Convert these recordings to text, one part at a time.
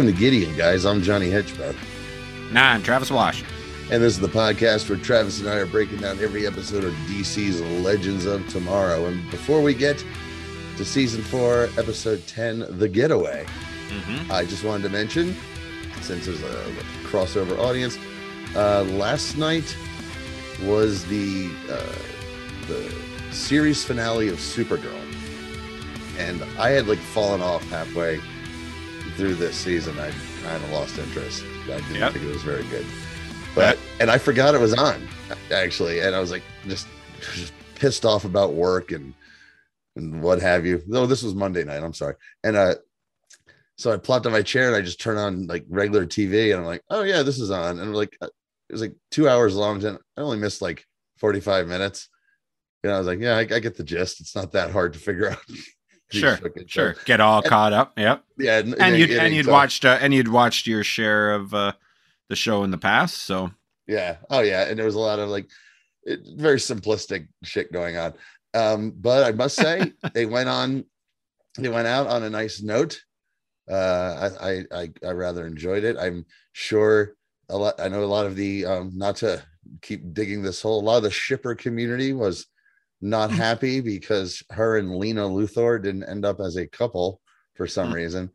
Welcome to Gideon, guys. I'm Johnny. Nah, I'm Travis Wash. And this is the podcast where Travis and I are breaking down every episode of DC's Legends of Tomorrow. And before we get to season four, episode 10, The Getaway, Mm-hmm. I just wanted to mention, since there's a crossover audience, uh, last night was the uh, the series finale of Supergirl, and I had like fallen off halfway through this season. I kind of lost interest. I didn't Yep. think it was very good, but and I forgot it was on actually, and I was like just, just pissed off about work and and what have you. No, this was Monday night. I'm sorry, and uh. So I plopped on my chair and I just turn on like regular TV and I'm like, oh yeah, this is on. And I'm like uh, it was like two hours long. And I only missed like 45 minutes. You know, I was like, yeah, I, I get the gist. It's not that hard to figure out. Sure, sure. shows. Get all And- caught up. Yep. Yeah, And it- you'd and you'd tough. watched uh, and you'd watched your share of uh, the show in the past. So Yeah. Oh yeah. And there was a lot of like it, very simplistic shit going on. Um, but I must say they went on, they went out on a nice note. Uh, I, I, I, I rather enjoyed it. I'm sure a lot, I know a lot of the, um, not to keep digging this hole, a lot of the shipper community was not happy because her and Lena Luthor didn't end up as a couple for some Hmm. reason.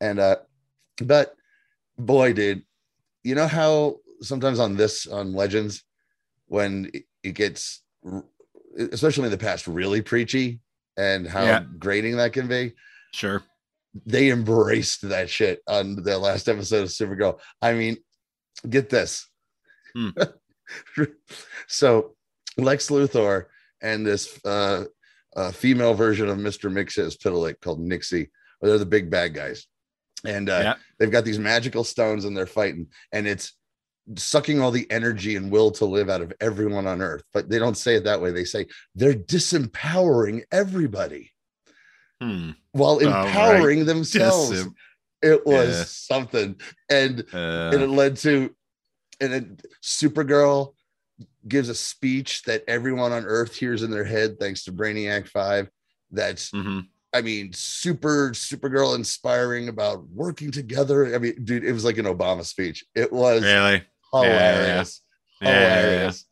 And, uh, but boy, dude, you know how sometimes on this on legends when it- it gets especially in the past really preachy and how Yeah. grating that can be sure. they embraced that shit on the last episode of supergirl i mean get this Hmm. so lex luthor and this uh, uh female version of mr Mxyzptlk called nixie they're the big bad guys and uh Yeah. they've got these magical stones and they're fighting and it's sucking all the energy and will to live out of everyone on earth but they don't say it that way they say they're disempowering everybody Hmm. while Oh, right. empowering themselves Disim- it was Yeah. something and uh, and it led to and then supergirl gives a speech that everyone on earth hears in their head thanks to brainiac 5 that's mhm. I mean, super Supergirl inspiring about working together. I mean, dude, it was like an Obama speech. It was Really. hilarious, Yeah, yeah, yeah. hilarious.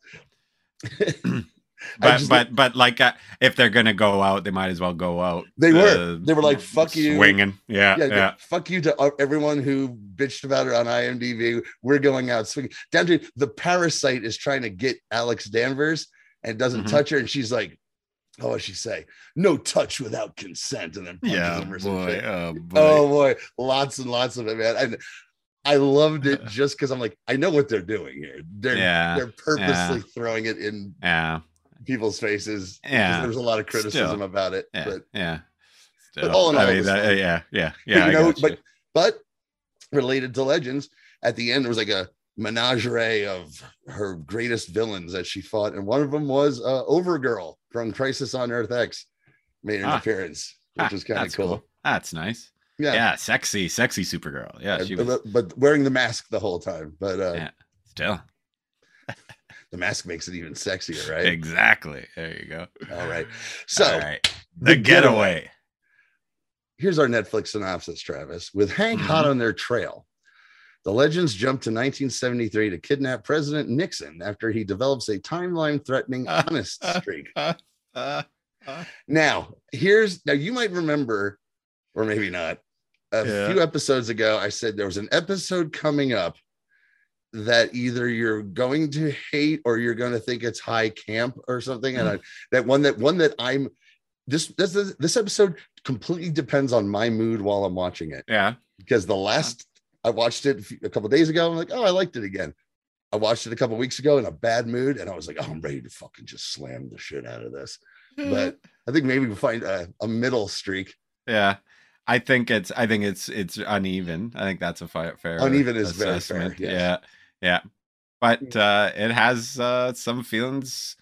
I But but but like uh, if they're gonna go out, they might as well go out. They were. uh, They were like, "Fuck you." swinging. Yeah, yeah, yeah. fuck you to uh, everyone who bitched about it on IMDb. We're going out swinging. Down to the parasite is trying to get Alex Danvers and doesn't Mhm. touch her, and she's like, "Oh, what she say? No touch without consent," and then punches Yeah, him or boy. Oh boy. Oh boy, lots and lots of it, man. And I loved it just because I'm like, I know what they're doing here. They're yeah. they're purposely throwing it in Yeah. People's faces. Yeah. There's a lot of criticism Still. about it. Yeah. But yeah. but all in all, I mean, that, fun. yeah, yeah, but, yeah. you know, got but but related to legends, at the end there was like a menagerie of her greatest villains that she fought, and one of them was uh Overgirl from Crisis on Earth X made an Ah. appearance, which Ah, was kind of that's cool. That's nice. Yeah. Yeah. sexy, sexy Supergirl. Yeah, she was but, but wearing the mask the whole time. But uh Yeah. still the mask makes it even sexier, right? exactly. There you go. All right. So All right. The The, getaway. here's our Netflix synopsis, Travis. With Hank Mm-hmm. hot on their trail, the legends jump to 1973 to kidnap President Nixon after he develops a timeline threatening honest streak. Uh, uh, Now, here's now you might remember, or maybe not, a Yeah. few episodes ago, I said there was an episode coming up that either you're going to hate or you're going to think it's high camp or something. And mm. I, that one that one that I'm this this this episode completely depends on my mood while I'm watching it yeah. because the last I watched it a couple days ago. I'm like, oh, I liked it again. I watched it a couple weeks ago in a bad mood, and I was like, oh, I'm ready to fucking just slam the shit out of this. But I think maybe we'll find a, a middle streak. yeah. I think it's I think it's it's uneven. I think that's a fair Uneven is very fair, assessment. yes. Yeah. Yeah. But uh it has uh some feelings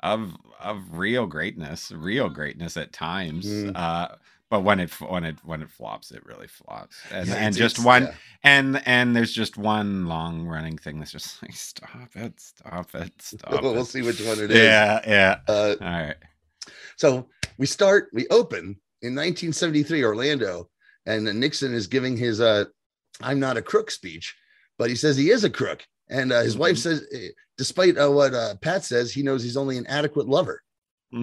of of real greatness, real greatness at times. Mm. Uh but when it when it when it flops, it really flops. And Yeah, and just one yeah. and and there's just one long running thing that's just like stop it, stop it, stop we'll it. see which one it is. Yeah, yeah. Uh, All right. so we start, we open in 1973, Orlando, and Nixon is giving his uh I'm not a crook speech, but he says he is a crook. And uh, his wife Mhm. says, eh, despite uh, what uh, Pat says, he knows he's only an adequate lover.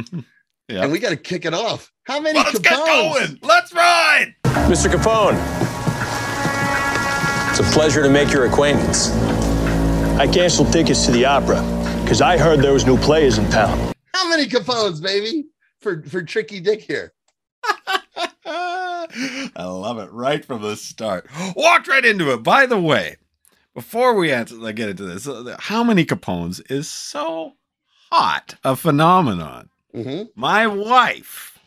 Yeah. And we got to kick it off. How many Let's get going. Let's ride. Mr. Capone, it's a pleasure to make your acquaintance. I canceled tickets to the opera because I heard there was new players in town. How many Capones, baby? For for Tricky Dick here. I love it right from the start. Walked right into it. By the way, before we like, get into this, uh, how many Capones is so hot a phenomenon? hmm My wife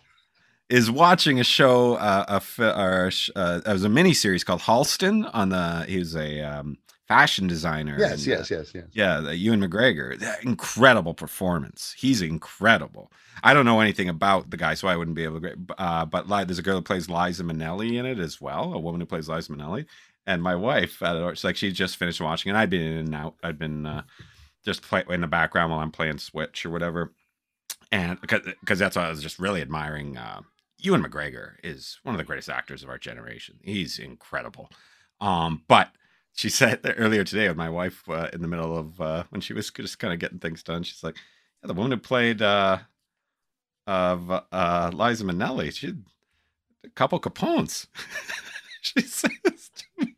is watching a show, uh, a fi- or a uh, it was a mini series called Halston on the. He was a um, fashion designer. Yes, and, yes, uh, yes, yes. yeah, the Ewan McGregor, that incredible performance. He's incredible. I don't know anything about the guy, so I wouldn't be able to. Uh, but Li- there's a girl who plays Liza Minnelli in it as well, a woman who plays Liza Minnelli. And my wife, uh, like, she just finished watching, and I'd been in and out. I'd been uh, just play in the background while I'm playing Switch or whatever, and because that's why I was just really admiring. Uh, Ewan McGregor is one of the greatest actors of our generation. He's incredible. Um, but she said earlier today with my wife uh, in the middle of uh, when she was just kind of getting things done. She's like, yeah, the woman who played uh, of uh, Liza Minnelli, she had a couple Capones. she says to me,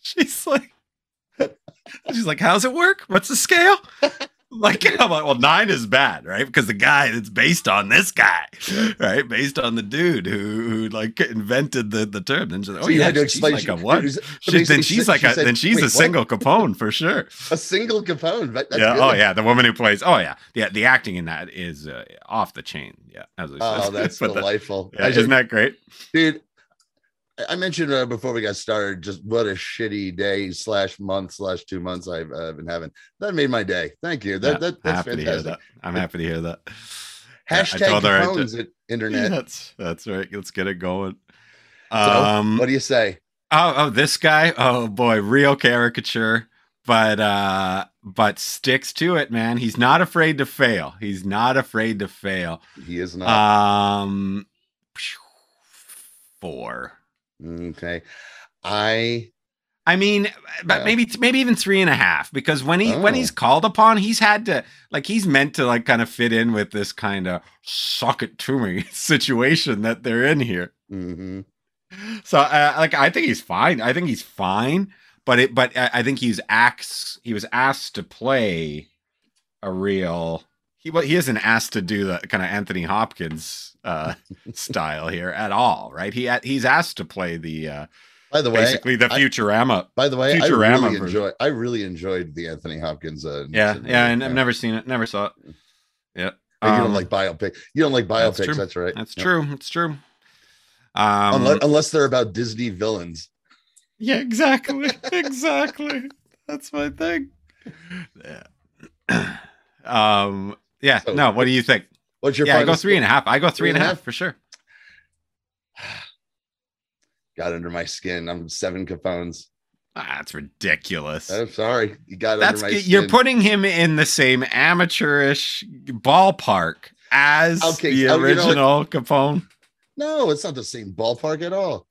she's like, she's like, how's it work? What's the scale? Like, I'm like, well, nine is bad, right? Because the guy it's based on this guy, right? Based on the dude who who like invented the the term. And she's like, oh So you yeah, had to explain like she- a what? She- then she's like a said, then she's "Wait, a what?" single Capone for sure. A single Capone. That- That's yeah. good. Oh yeah. The woman who plays. Oh yeah. Yeah. The acting in that is uh, off the chain. Yeah. As I Oh, that's But the- delightful. yeah, I isn't that great? dude I- mentioned uh, before we got started just what a shitty day slash month slash two months i've uh, been having that made my day thank you that, Yeah, that that's happy to hear fantastic that. I'm happy to hear that. Yeah, hashtag told her I Capones at internet That's that's right. Let's get it going. So, Um. what do you say Oh, oh, this guy. Oh boy, real caricature, but uh but sticks to it, man. He's not afraid to fail. He's not afraid to fail. he is not Um four. Okay i I mean, but maybe maybe even three and a half because when he when Oh. he's called upon, he's had to like he's meant to like kind of fit in with this kind of suck it to me situation that they're in here. mhm. So uh, like I think he's fine. I think he's fine, but it but I I think he's asked he was asked to play a real he he isn't asked to do the kind of Anthony Hopkins uh style here at all, right? He he's asked to play the uh by the way basically the I- Futurama. by the way i Futurama really enjoy i really enjoyed the anthony hopkins uh Yeah, yeah, and I've never seen it, never saw it. Yeah. Oh, you Um, don't like biopic you don't like that's biopics true. that's, right That's Yeah. true. It's true. Um unless, unless they're about disney villains Yeah, exactly. exactly. That's my thing. Yeah. um yeah, So- no, what do you think? what's your yeah, I go three and a half. I go three Three and and a half half? for sure. got under my skin i'm seven capones Ah, that's ridiculous. i'm sorry you got That's under my you're putting him in the same amateurish ballpark as Okay, the oh, you know original Capone. No, it's not the same ballpark at all.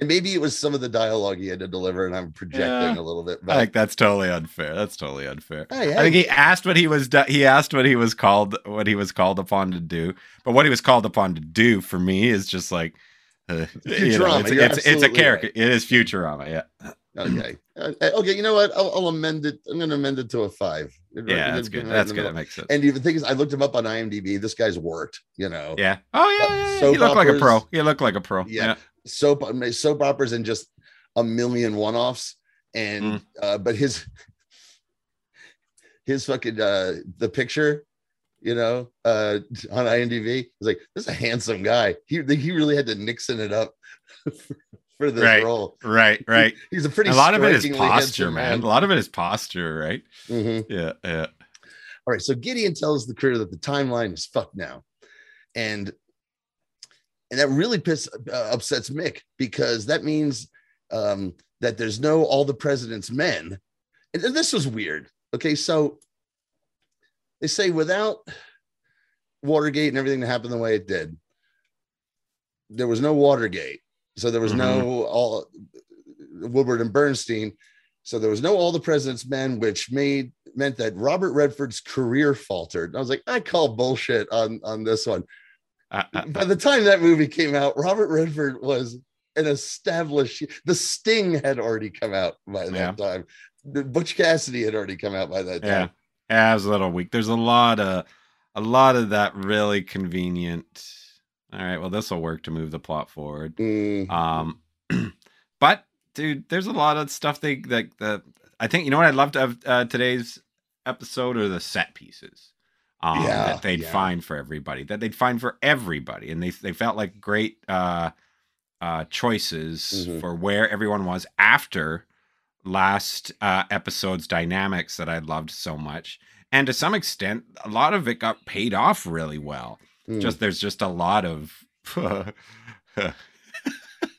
And maybe it was some of the dialogue he had to deliver, and I'm projecting Yeah. a little bit. I But think that's totally unfair. That's totally unfair. Hey, I think he asked what he was do- he asked what he was called what he was called upon to do. But what he was called upon to do for me is just like uh, you know, it's, it's, it's a character. right. It is Futurama. Yeah. okay, Uh, okay. You know what? I'll, I'll amend it. I'm going to amend it to a five. Yeah, that's good. Right That's good. middle. That makes sense. And the thing is, I looked him up on IMDb. This guy's worked. You know, yeah. Oh yeah. Yeah, yeah. He looked like a pro. He looked like a pro. Yeah. Yeah. Soap soap operas and just a million one offs. And Mm. uh, but his his fucking uh the picture, you know, uh on IMDb was like this is a handsome guy. He he really had to Nixon it up for this Right. role. Right. Right. He's a pretty a lot of it is posture, handsome man. A lot of it is posture, right? mm-hmm. Yeah. Yeah. All right, so Gideon tells the crew that the timeline is fucked now, and and that really piss uh, upsets Mick because that means um, that there's no all the president's men, and, and this was weird. Okay, so they say without Watergate and everything that happened the way it did, there was no Watergate, so there was no all Woodward and Bernstein. So there was no All the President's Men, which made meant that Robert Redford's career faltered. I was like, I call bullshit on on this one. By the time that movie came out, Robert Redford was an established. The Sting had already come out by that Yeah. time. The Butch Cassidy had already come out by that time. yeah, it was a little weak. There's a lot of a lot of that really convenient. All right, well, this will work to move the plot forward. Mm, Um, but dude, there's a lot of stuff they like. The I think you know what I'd love to have uh, today's episode are the set pieces. Um, Yeah, that they'd yeah. find for everybody. That they'd find for everybody, and they they felt like great uh, uh, choices Mhm. for where everyone was after last uh, episode's dynamics that I loved so much. And to some extent, a lot of it got paid off really well. mm. Just there's just a lot of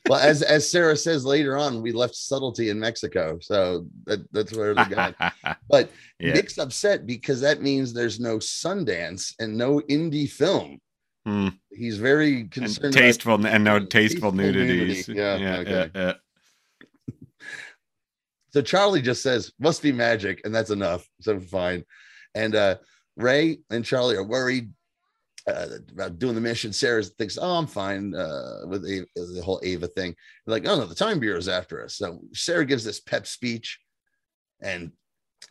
well, as as Sarah says later on, we left subtlety in Mexico, so that, that's where they got. But yeah. Mick's upset because that means there's no Sundance and no indie film. Hmm. He's very and concerned. about- tasteful and no tasteful, Tasteful nudity. nudities. Yeah, yeah, okay. yeah, so Charlie just says, "Must be magic," and that's enough. So fine. And uh, Ray and Charlie are worried uh, about doing the mission. Sarah thinks, "Oh, I'm fine uh, with the, the whole Ava thing." They're like, "Oh no, the Time Bureau's after us." So Sarah gives this pep speech, and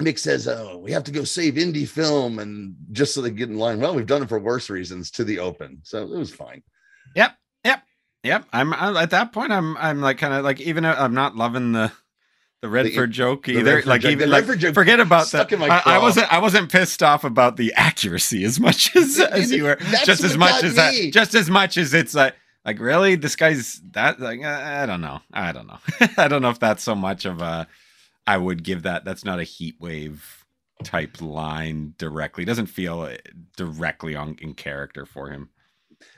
Mick says, "Oh, we have to go save indie film," and just so they get in line. Well, we've done it for worse reasons to the open, so it was fine. Yep, yep, yep. I'm I, at that point. I'm I'm like kind of like even I'm not loving the the Redford joke either. Redford like joke- even like forget about that. I, I wasn't I wasn't pissed off about the accuracy as much as as you were. That's just as much as that. Just as much as it's like like really this guy's that like uh, I don't know. I don't know. I don't know if that's so much of a. I would give that. That's not a heat wave type line directly. It doesn't feel uh, directly on in character for him.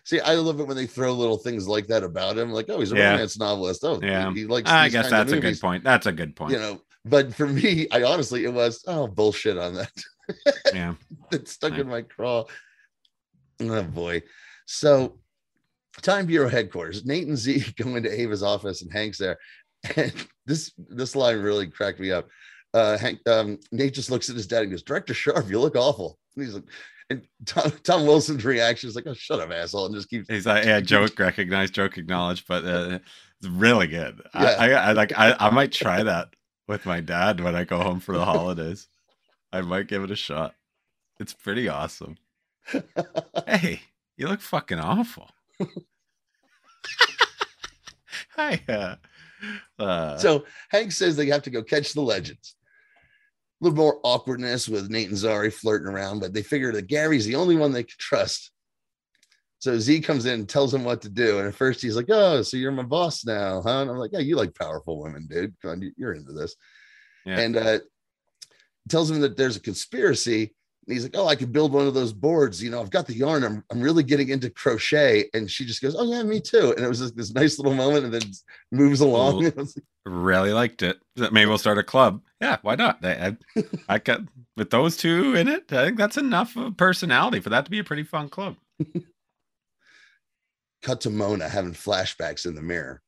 See, I love it when they throw little things like that about him, like, "Oh, he's a Yeah. romance novelist." Oh, Yeah. he likes. I guess that's a good point. That's a good point. You know, but for me, I honestly, it was oh bullshit on that. yeah. that stuck Yeah. in my craw. Oh boy. So Time Bureau headquarters. Nate and Z go into Ava's office and Hank's there. And this this line really cracked me up. Uh Hank um Nate just looks at his dad and goes, Director Sharp, you look awful. And he's like, and Tom, Tom Wilson's reaction is like, oh shut up, asshole, and just keeps He's like, yeah, joke recognized, joke acknowledged, but uh, it's really good. I, I, I like. I, I might try that with my dad when I go home for the holidays. I might give it a shot. It's pretty awesome. Hey, you look fucking awful. Hi. Uh, uh, so Hank says they have to go catch the legends. A little more awkwardness with Nate and Zari flirting around, but they figure that Gary's the only one they can trust. So Z comes in and tells him what to do. And at first he's like, Oh, so you're my boss now, huh? And I'm like, Yeah, you like powerful women, dude. Come on, you- you're into this. Yeah. And uh tells him that there's a conspiracy. And he's like, Oh, I could build one of those boards. You know, I've got the yarn. I'm, I'm really getting into crochet. And she just goes, Oh, yeah, me too. And it was just this nice little moment and then moves along. Like, really liked it. Maybe we'll start a club. Yeah, why not? I, I, I got with those two in it. I think that's enough of personality for that to be a pretty fun club. cut to Mona having flashbacks in the mirror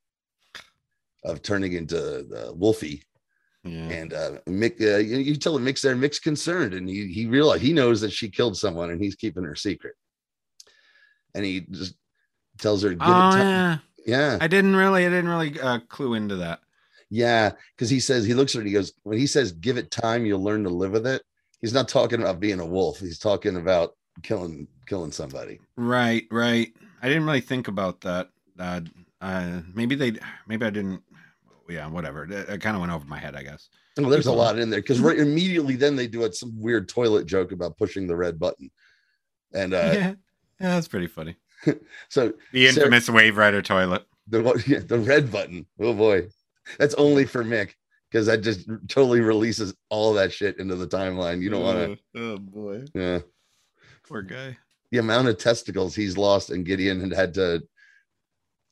of turning into the Wolfie. Yeah. And uh, Mick, uh, you, you tell him Mick's there, Mick's concerned, and he he realized he knows that she killed someone, and he's keeping her secret. And he just tells her, "Give Oh it time." yeah. Yeah, I didn't really, I didn't really uh, clue into that. yeah, because he says he looks at her, and he goes, when he says, "Give it time, you'll learn to live with it." He's not talking about being a wolf. He's talking about killing killing somebody. Right, right. I didn't really think about that. Uh, uh, maybe they, maybe I didn't. Yeah, whatever. It, it kind of went over my head, I guess. Well, there's a lot in there because right immediately then they do it some weird toilet joke about pushing the red button, and uh, yeah, yeah, that's pretty funny. so The Sarah- infamous Waverider toilet. the yeah, the red button. Oh boy, that's only for Mick because that just totally releases all that shit into the timeline. You don't want to. Oh boy, Yeah, poor guy. the amount of testicles he's lost and Gideon had had to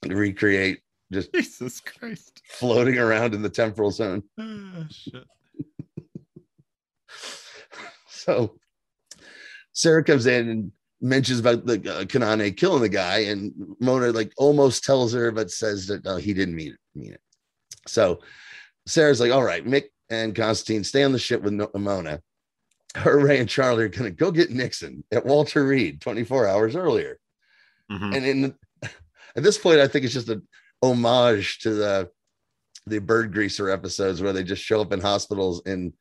recreate, just Jesus Christ. floating around in the temporal zone. Shit. So Sarah comes in and mentions about the uh, Kanane killing the guy, and Mona like almost tells her, but says that no, he didn't mean it. Mean it. So Sarah's like, all right, Mick and Constantine stay on the ship with no- Mona. Her, Ray, and Charlie are going to go get Nixon at Walter Reed 24 hours earlier. Mhm. And in at this point, I think it's just a homage to the the bird greaser episodes where they just show up in hospitals in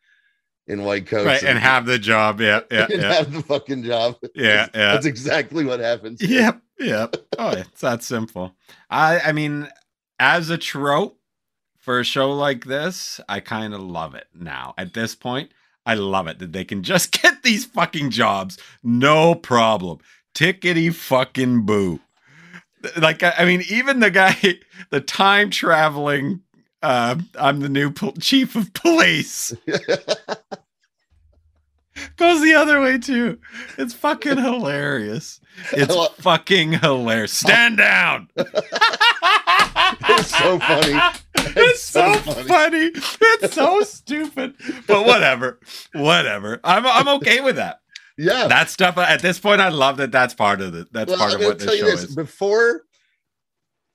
in white coats right, and have the job. Yeah, yeah, and yeah, have the fucking job. yeah, yeah. That's exactly what happens. Yep, yep. Oh, it's that simple. I, I mean, as a trope for a show like this, I kind of love it now. At this point, I love it that they can just get these fucking jobs, no problem. Tickety fucking boo. Like, I mean, even the guy, the time traveling. Uh, I'm the new pol- chief of police. Goes the other way too. It's fucking hilarious. It's lo- fucking hilarious. Stand down. It's so funny. It's so so funny. funny. It's so stupid. But whatever. Whatever. I'm I'm okay with that. Yeah. That stuff at this point, I love that. That's part of it. That's Well, part I'm of what tell this you show this. is. Before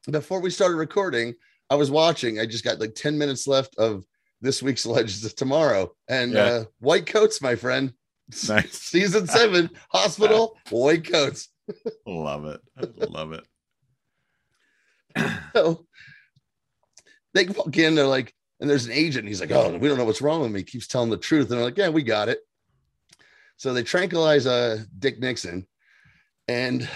before we started recording, I was watching. I just got like 10 minutes left of this week's Legends of Tomorrow. And Yeah. uh white coats, my friend. Nice. Season seven, hospital, white coats. Love it. I love it. So they walk in, they're like, and there's an agent. He's like, Oh, we don't know what's wrong with me. He keeps telling the truth. And they're like, Yeah, we got it. So they tranquilize uh Dick Nixon and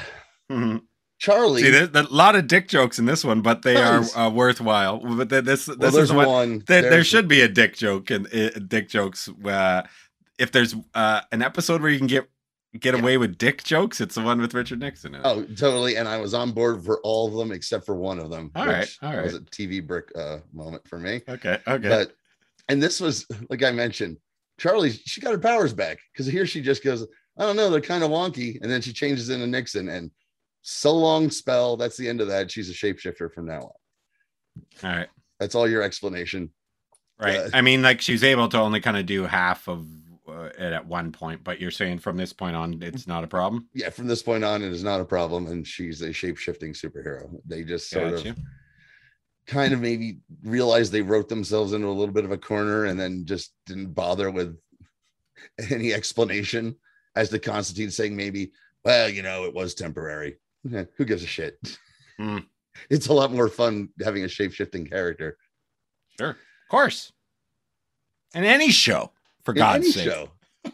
Mhm. Charlie. See, there's a lot of dick jokes in this one, but they are uh, worthwhile. But this, this well, there's the one. one. There, there should be a dick joke and uh, dick jokes. Uh, if there's uh, an episode where you can get get Yeah. away with dick jokes, it's the one with Richard Nixon. Oh, totally. And I was on board for all of them except for one of them. All right, all Was a TV brick uh, moment for me. okay, okay. But and this was like I mentioned, Charlie. She got her powers back because here she just goes, I don't know, they're kind of wonky, and then she changes into Nixon and so long spell. That's the end of that. She's a shapeshifter from now on. All right, That's all your explanation. right. uh, I mean, like she's able to only kind of do half of uh, it at one point, but you're saying from this point on, it's not a problem. Yeah, from this point on, it is not a problem, and she's a shape shifting superhero. They just sort Gotcha. of kind of maybe realized they wrote themselves into a little bit of a corner and then just didn't bother with any explanation as to Constantine saying maybe, well, you know, it was temporary. Who gives a shit? Hmm. It's a lot more fun having a shape shifting character Sure, of course. In any show, for in God's any sake. show.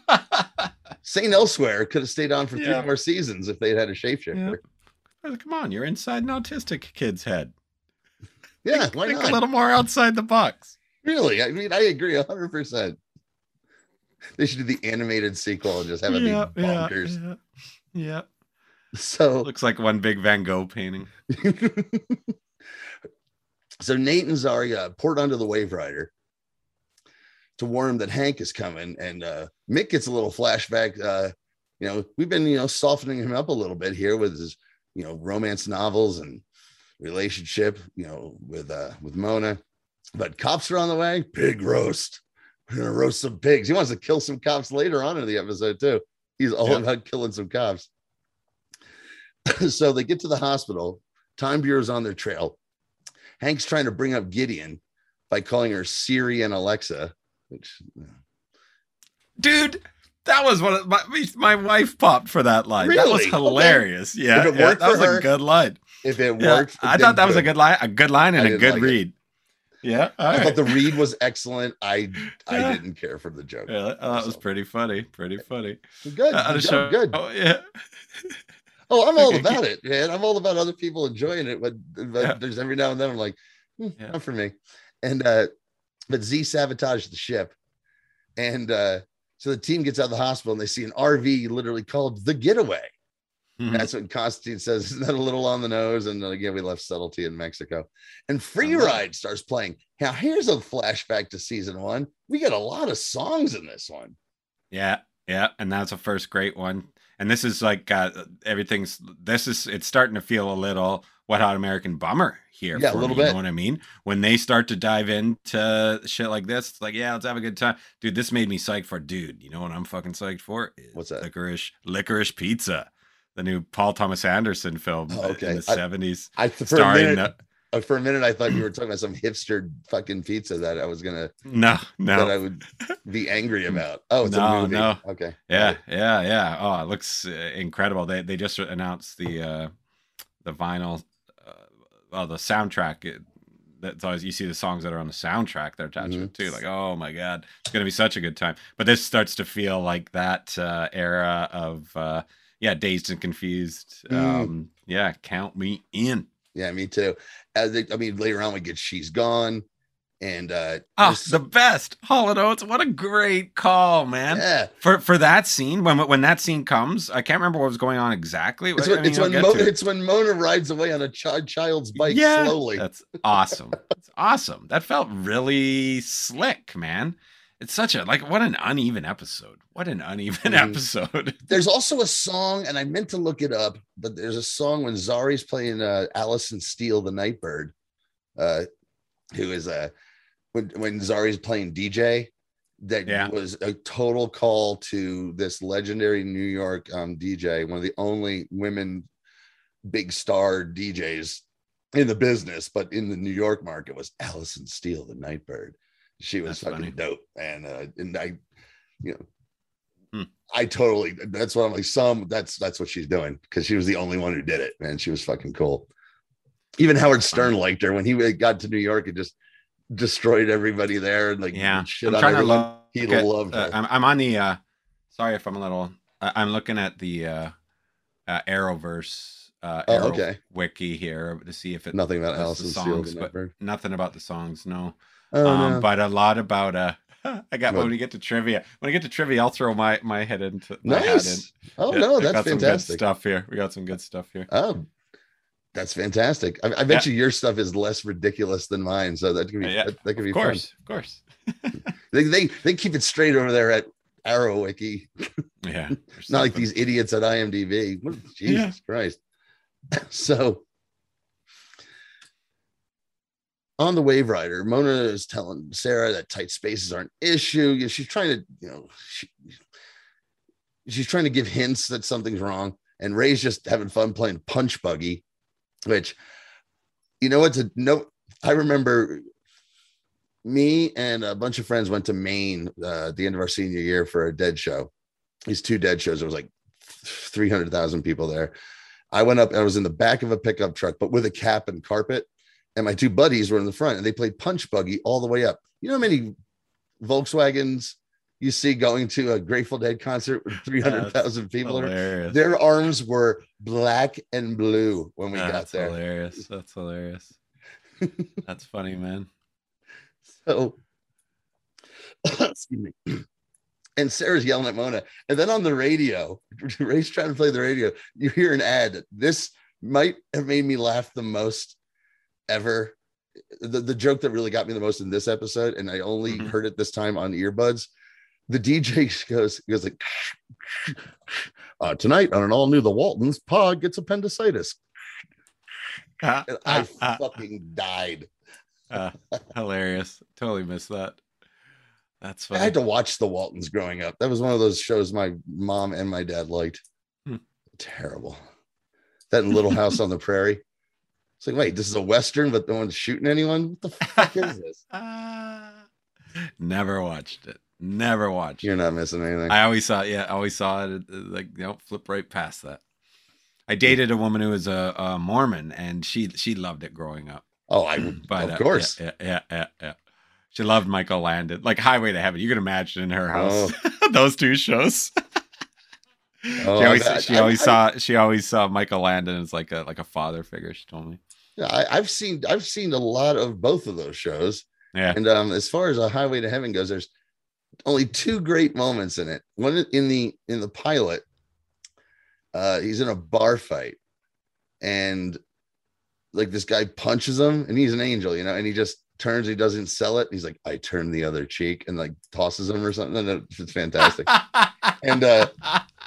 St. Elsewhere could have stayed on for Yeah. three more seasons if they'd had a shapeshifter. Well, Come on, you're inside an autistic kid's head. Yeah, why Think not? a little more outside the box. Really? I mean, I agree 100%. They should do the animated sequel and just have it yeah, be bonkers. yeah, yeah. So, Looks like one big Van Gogh painting. so Nate and Zarya port onto the Waverider to warn him that Hank is coming. And uh, Mick gets a little flashback. Uh, you know, we've been, you know, softening him up a little bit here with his, you know, romance novels and relationship, you know, with uh with Mona. But cops are on the way. Pig roast. We're gonna roast some pigs. He wants to kill some cops later on in the episode too. He's all Yeah. about killing some cops. so they get to the hospital. Time Bureau's on their trail. Hank's trying to bring up Gideon by calling her Siri and Alexa, which Dude, that was one of my my wife popped for that line. That was Really? Okay. hilarious. Yeah, it yeah, that was for a good line. If it Yeah, worked, I thought that was a good line, a good line and I a didn't good like it. read. Yeah, all I right. thought the read was excellent. I I didn't care for the joke. yeah, oh, that was pretty funny. Pretty funny. good. Uh, good, show- good. Oh yeah. Oh, I'm all about it, man. I'm all about other people enjoying it, but, but Yeah. there's every now and then I'm like, hmm, Yeah. not for me. And uh, but Z sabotaged the ship, and uh, so the team gets out of the hospital and they see an RV literally called the Getaway. Mhm. That's what Constantine says. Isn't that a little on the nose? And again, we left subtlety in Mexico. And Free Uh-huh. Ride starts playing. Now, here's a flashback to season one. We got a lot of songs in this one. Yeah, yeah, and that's a first great one. And this is like uh, everything's. This is it's starting to feel a little Wet Hot American Bummer here. Yeah, a little me, You know what I mean? When they start to dive into shit like this, it's like, yeah, let's have a good time, dude. This made me psyched for, dude. You know what I'm fucking psyched for? What's that? Licorice, Licorice Pizza, the new Paul Thomas Anderson film Oh, okay. in the seventies, I for a starring minute, uh, for a minute I thought you were talking about some hipster fucking pizza that I was gonna No, no that I would be angry about. Oh, it's a No, movie. no. Okay. Yeah, yeah, yeah. Oh, it looks uh, incredible. They they just announced the uh the vinyl uh, well, the soundtrack it, that's always you see the songs that are on the soundtrack they're attached to it too. Like, oh my god, it's gonna be such a good time. But this starts to feel like that uh era of uh yeah, dazed and confused. Mm. Um yeah, count me in. Yeah, me too. As they, I mean, later on we get "She's Gone," and uh, Oh, this- the best. Hall Oates, what a great call, man. yeah, For for that scene, when when that scene comes, I can't remember what was going on exactly. it's I when mean, it's when Mo- it. it's when Mona rides away on a ch- child's bike Yeah, slowly. That's awesome. that's awesome. That felt really slick, man. It's such a like what an uneven episode. What an uneven Mhm. episode. There's also a song, and I meant to look it up, but there's a song when Zari's playing uh, Allison Steele, the Nightbird, uh, who is uh, when when Zari's playing DJ. That Yeah. was a total call to this legendary New York um, DJ, one of the only women big star DJs in the business, but in the New York market was Allison Steele, the Nightbird. She was That's fucking funny. dope, and uh, and I, you know, Hmm. I totally. That's what I'm like. Some that's that's what she's doing because she was the only one who did it, man. She was fucking cool. Even Howard Stern liked her when he got to New York and just destroyed everybody there and like Yeah. shit I'm on trying to look. He at- loved uh, her. I'm, I'm on the. uh Sorry if I'm a little. I I'm looking at the uh, uh Arrowverse uh, Oh, okay. wiki here to see if it Nothing about lists the Allison Steele. songs, but nothing about the songs. No. Oh, um, no. but a lot about uh I got when we get to trivia. When I get to trivia, I'll throw my my head into my hat in. nice. Oh Yeah, no, that's got fantastic. stuff here. We got some good stuff here. Oh, that's fantastic. I, I bet you your stuff is less ridiculous than mine, so that could be Yeah, that, that could be Of course, of course. They, they they keep it straight over there at Arrow Wiki, Yeah. not like these idiots at IMDb. Jesus Yeah. Christ! So on the Waverider, Mona is telling Sarah that tight spaces are an issue. You know, She's trying to, you know, she, she's trying to give hints that something's wrong. And Ray's just having fun playing punch buggy, which, you know, what's a no. I remember me and a bunch of friends went to Maine uh, at the end of our senior year for a dead show. These two dead shows. There was like 300,000 people there. I went up, I was in the back of a pickup truck, but with a cap and carpet. And my two buddies were in the front and they played punch buggy all the way up. You know how many Volkswagens you see going to a Grateful Dead concert with 300,000 people? hilarious. Their arms were black and blue when we got That's there. hilarious. That's hilarious. That's funny, man. So, excuse me. And Sarah's yelling at Mona. And then on the radio, Ray's trying to play the radio. You hear an ad. This might have made me laugh the most ever. The, the joke that really got me the most in this episode, and I only Mhm. heard it this time on earbuds. The DJ goes, goes like, uh, tonight on an all new The Waltons, Pa gets appendicitis. And I ah, ah, fucking died. hilarious. Totally missed that. That's I had to watch the Waltons growing up. That was one of those shows my mom and my dad liked. Hmm. Terrible. That Little House on the Prairie. It's like, wait, this is a Western, but no one's shooting anyone? What the fuck is this? Never watched it. Never watched. You're it. not missing anything. I always saw. it, Yeah, I always saw it. uh, Like, you know, flip right past that. I dated a woman who was a, a Mormon, and she she loved it growing up. oh, I But of uh, course. yeah, yeah, yeah, yeah, yeah. She loved Michael Landon, like Highway to Heaven. You can imagine in her house those two shows. Oh, she always, she always I- saw she always saw Michael Landon as like a like a father figure. She told me. Yeah, I, I've seen I've seen a lot of both of those shows. Yeah, And um, as far as a highway to heaven goes, there's only two great moments in it. One in the in the pilot, uh, he's in a bar fight, and like this guy punches him, and he's an angel, you know, and he just turns, he doesn't sell it. He's like, I turn the other cheek, and like tosses him or something. And it's fantastic. And, uh,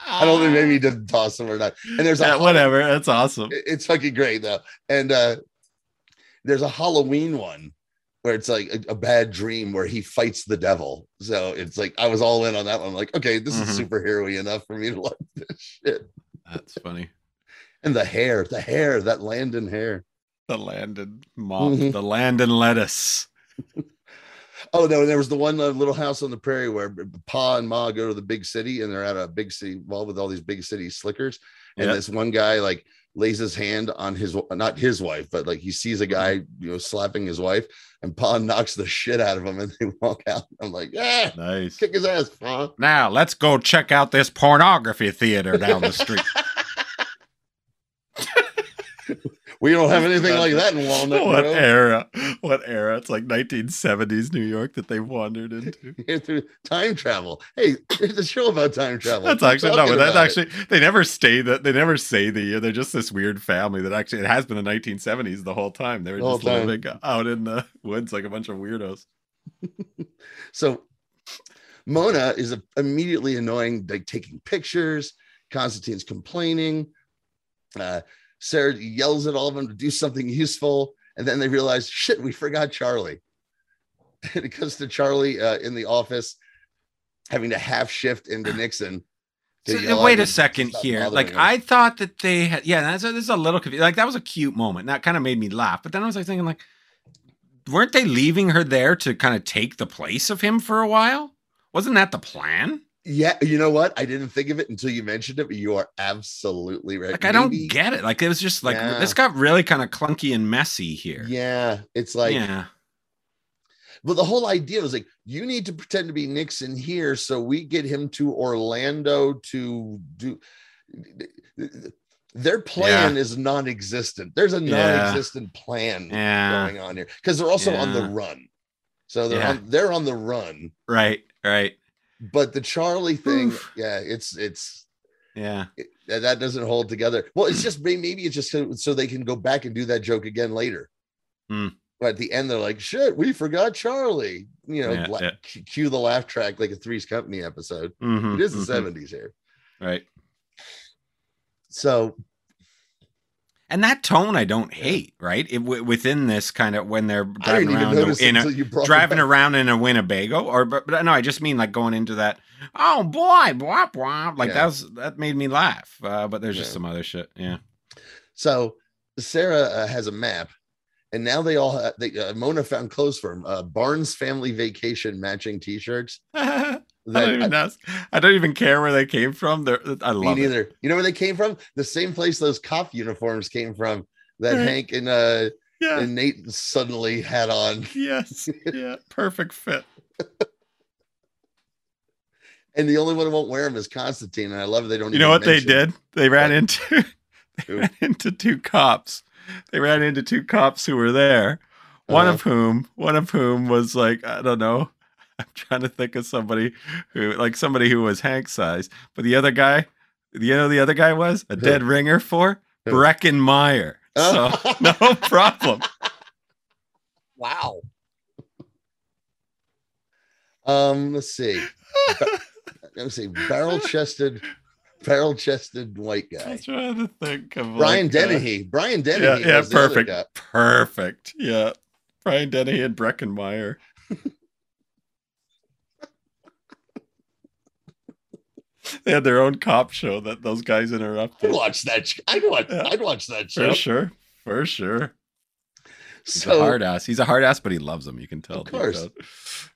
I don't think maybe he didn't toss him or not. And there's a Yeah, whatever. That's awesome. it- it's fucking great though. And uh there's a Halloween one where it's like a, a bad dream where he fights the devil. So it's like I was all in on that one. I'm like, okay, this is Mhm. superhero enough for me to like this shit. That's funny. And the hair, the hair, that Landon hair. The land mom, mop, Mhm. the land and lettuce. Oh no, and there was the one uh, little house on the prairie where Pa and Ma go to the big city, and they're at a big city mall with all these big city slickers. And Yeah. this one guy like lays his hand on his not his wife, but like he sees a guy you know slapping his wife, and Pa knocks the shit out of him, and they walk out. I'm like, yeah, Nice. kick his ass, Pa. Now let's go check out this pornography theater down the street. We don't have anything like that in Walnut what Grove. era? What era? It's like 1970s New York that they wandered into. Through time travel. Hey, it's a show about time travel. That's Keep actually no, that's about it. actually they never stay that they never say the year. They're just this weird family that actually it has been the 1970s the whole time. They were The just living out in the woods like a bunch of weirdos. So Mona is immediately annoying, like taking pictures. Constantine's complaining. Uh, Sarah yells at all of them to do something useful. And then they realize, shit, we forgot Charlie. And it comes to Charlie uh, in the office having to half shift into Nixon. So, wait a second here. Like him. I thought that they had yeah, that's a, this is a little confusing. Like that was a cute moment. That kind of made me laugh. But then I was like thinking like weren't they leaving her there to kind of take the place of him for a while? Wasn't that the plan? Yeah, you know what? I didn't think of it until you mentioned it, but you are absolutely right. Like I don't get it. Like it was just like Yeah. this got really kind of clunky and messy here. Yeah, it's like yeah. But the whole idea was like, you need to pretend to be Nixon here, so we get him to Orlando to do. Their plan is non-existent. There's a non-existent plan Yeah. going on here because they're also on the run. So they're Yeah. on they're on the run. Right. Right. But the Charlie thing, Oof. yeah, it's it's Yeah. it, that that doesn't hold together. Well, it's just maybe it's just so, so they can go back and do that joke again later. Hmm. But at the end, they're like, "Shit, we forgot Charlie." You know, Yeah, la- yeah. cue the laugh track like a Three's Company episode. Mhm, It is the mhm. seventies here, Right. so And that tone I don't hate, right? It, w- within this kind of when they're driving around the, in a, until you brought it driving around in a Winnebago, or but, but no, I just mean like going into that. Oh boy, blah blah. Like Yeah. that was that made me laugh. Uh, but there's just Yeah. some other shit. Yeah. So Sarah uh, has a map, and now they all ha- they, uh, Mona found clothes for him. Uh, Barnes Family Vacation matching T-shirts. I don't even ask. I don't even care where they came from. They're, I Me love it. You know where they came from? The same place those cop uniforms came from that Right. Hank and uh Yeah. and Nate suddenly had on. yes. Yeah. Perfect fit. And the only one who won't wear them is Constantine. And I love it. They don't. You know what they did? They ran What? into they ran into two cops. They ran into two cops who were there. One Uh-huh. of whom, one of whom was like, I don't know. I'm trying to think of somebody who, like somebody who was Hank size, but the other guy, you know, the other guy was a Who? dead ringer for Who? Breckenmeyer. So Oh. no problem. Wow. Um, let's see. Ba- Let's see. Barrel chested, barrel chested white guy. I'm trying to think of Brian like, uh, Dennehy. Brian Dennehy. yeah, yeah, was the other perfect, guy. perfect. Yeah, Brian Dennehy and Breckenmeyer. they had their own cop show that those guys I'd interrupted. watch that. I'd watch. Yeah. I'd watch that show For sure, for sure. He's a hard ass. He's a hard ass, but he loves them. You can tell. Of course.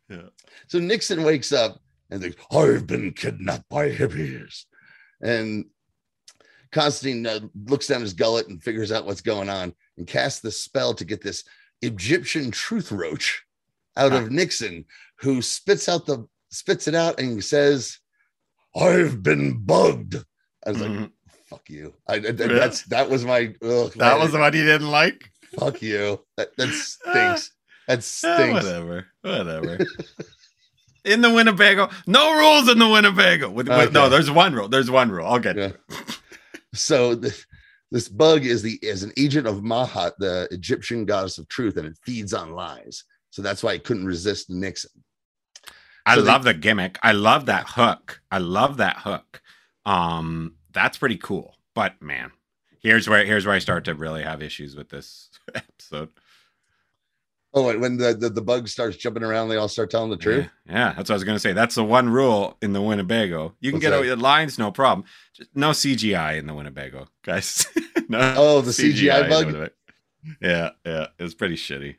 Yeah. so Nixon wakes up and thinks, "I've been kidnapped by hippies," and Constantine uh, looks down his gullet and figures out what's going on and casts the spell to get this Egyptian truth roach out of Nixon, who spits out the spits it out and says, "I've been bugged." I was like, Mhm. "Fuck you!" I, I- that's that was my ugh, That my- was the one you didn't like. fuck you. That that stinks. That Eh, stinks. whatever, whatever. in the Winnebago, no rules in the Winnebago. With, with- no, there's one rule. There's one rule. I'll get. Yeah. it. so this, this bug is the is an agent of Ma'at, the Egyptian goddess of truth, and it feeds on lies. So that's why it couldn't resist Nixon. I So they- love the gimmick. I love that hook. I love that hook. Um, that's pretty cool. But man, here's where here's where I start to really have issues with this episode. Oh, when the, the, the bug starts jumping around, they all start telling the truth. Yeah, yeah, that's what I was gonna say. That's the one rule in the Winnebago. You can What's get away with lines, no problem. Just no CGI in the Winnebago, guys. no Oh, the CGI in bug? Yeah, yeah. It was pretty shitty.